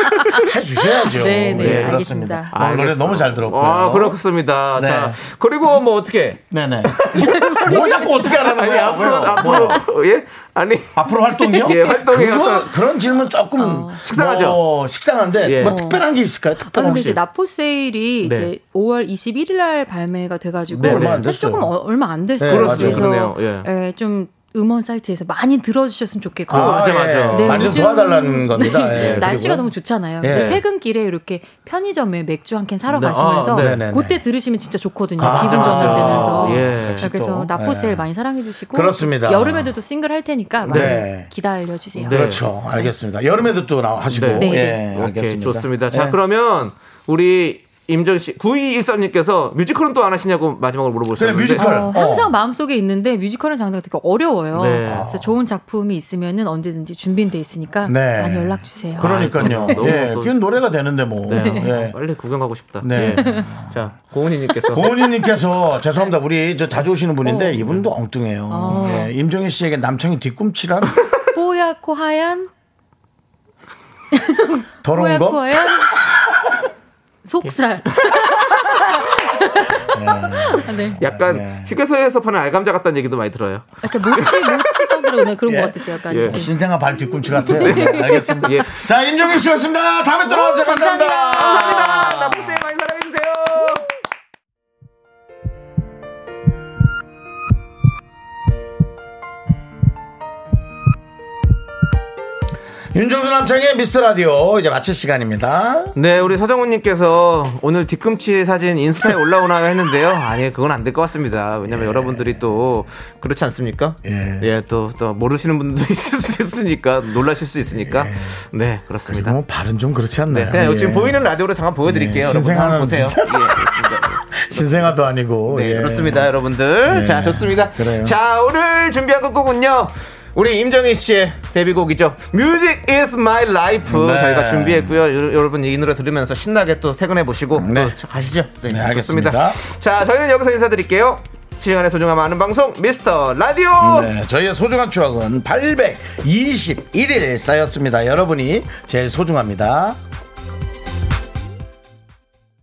[LAUGHS] 해주셔야죠.
네, 네,
예. 그렇습니다. 오늘 노래. 너무 잘 들었고요.
아, 그렇습니다.
네.
자, 그리고 뭐 어떻게?
네네. [LAUGHS] 뭐 자꾸 어떻게 하라는
아니
거야?
앞으로? 앞으로 예? 아니
앞으로 활동이요?
예, 활동이
그거, 그런 질문 조금
식상하죠?
뭐 식상한데
예.
뭐 특별한 게 있을까요?
아,
특별한?
이제 나포 세일이
네.
이제 5월 21일 날 발매가 돼가지고
네, 네.
얼마 안
사실
됐어요.
조금 어- 얼마 안 됐어요.
네.
그러네요. 예.
예, 좀 음원 사이트에서 많이 들어주셨으면 좋겠고.
맞아, 맞아.
네,
많이 좀 도와달라는 겁니다. 예,
날씨가
그리고.
너무 좋잖아요.
예.
그래서 퇴근길에 이렇게 편의점에 맥주 한 캔 사러
네.
가시면서
아,
네네네.
그때 들으시면 진짜 좋거든요.
아,
기분. 전환되면서.
예.
역시
그래서
또.
Not 4 Sale
예.
많이 사랑해 주시고
그렇습니다.
여름에도 또 싱글 할 테니까 많이
네.
기다려 주세요.
네.
그렇죠. 알겠습니다. 여름에도 또 나와 하시고.
네.
네,
예,
네.
알겠습니다.
좋습니다. 자,
예.
그러면 우리 임정 씨 9213님께서 뮤지컬은 또 안 하시냐고 마지막으로 물어보셨는데
뮤지컬.
어, 항상 마음속에 있는데 뮤지컬은 장르가 되게 어려워요.
네.
그래서 좋은 작품이 있으면은 언제든지 준비돼 있으니까
네.
많이 연락 주세요.
그러니까요.
아, 너무
예,
또-
노래가 되는데 뭐.
네.
예.
빨리 구경 가고 싶다.
네.
예. 자, 고은희님께서
고은희님께서 죄송합니다. 우리 저 자주 오시는
어.
분인데 이분도 엉뚱해요. 예, 임정희 씨에게 남창희 뒤꿈치란
뽀얗고 하얀
더러운 거?
속살. 네.
약간
네.
휴게소에서 파는 알감자 같다는 얘기도 많이 들어요.
약간 모치 모치 떠들어오는 그런
예.
것 같았어요. 약간
예.
신생아 발 뒤꿈치 같아요. 예, 알겠습니다.
예.
자, 임종희 씨였습니다. 다음에 또 나와주세요. 감사합니다.
감사합니다. 사랑해주
윤정수 남창의 미스터 라디오 이제 마칠 시간입니다.
네, 우리 서정훈님께서 오늘 뒤꿈치 사진 인스타에 올라오나요 했는데요. [LAUGHS] 아니, 그건 안 될 것 같습니다. 왜냐면 여러분들이 또 그렇지 않습니까?
예.
또, 또 모르시는 분들도 [LAUGHS] 있을 수 있으니까 놀라실 수 있으니까. 네, 그렇습니다.
너무 발은 좀 그렇지 않나요?
네, 그냥
예.
지금 보이는 라디오로 잠깐 보여드릴게요.
예, 신생아는
보세요. 예. [LAUGHS]
신생아도 아니고.
네,
예.
그렇습니다, 여러분들.
예.
자, 좋습니다.
그래요.
자, 오늘 준비한 곡은요. 우리 임정희 씨의 데뷔곡이죠. Music is my life.
네.
저희가 준비했고요. 여- 여러분 이 노래 들으면서 신나게 또 퇴근해 보시고
네.
또 가시죠.
네, 알겠습니다.
좋습니다. 자, 저희는 여기서 인사드릴게요. 시간의 소중함 아는 방송 미스터 라디오.
네, 저희의 소중한 추억은 821일 쌓였습니다. 여러분이 제일 소중합니다.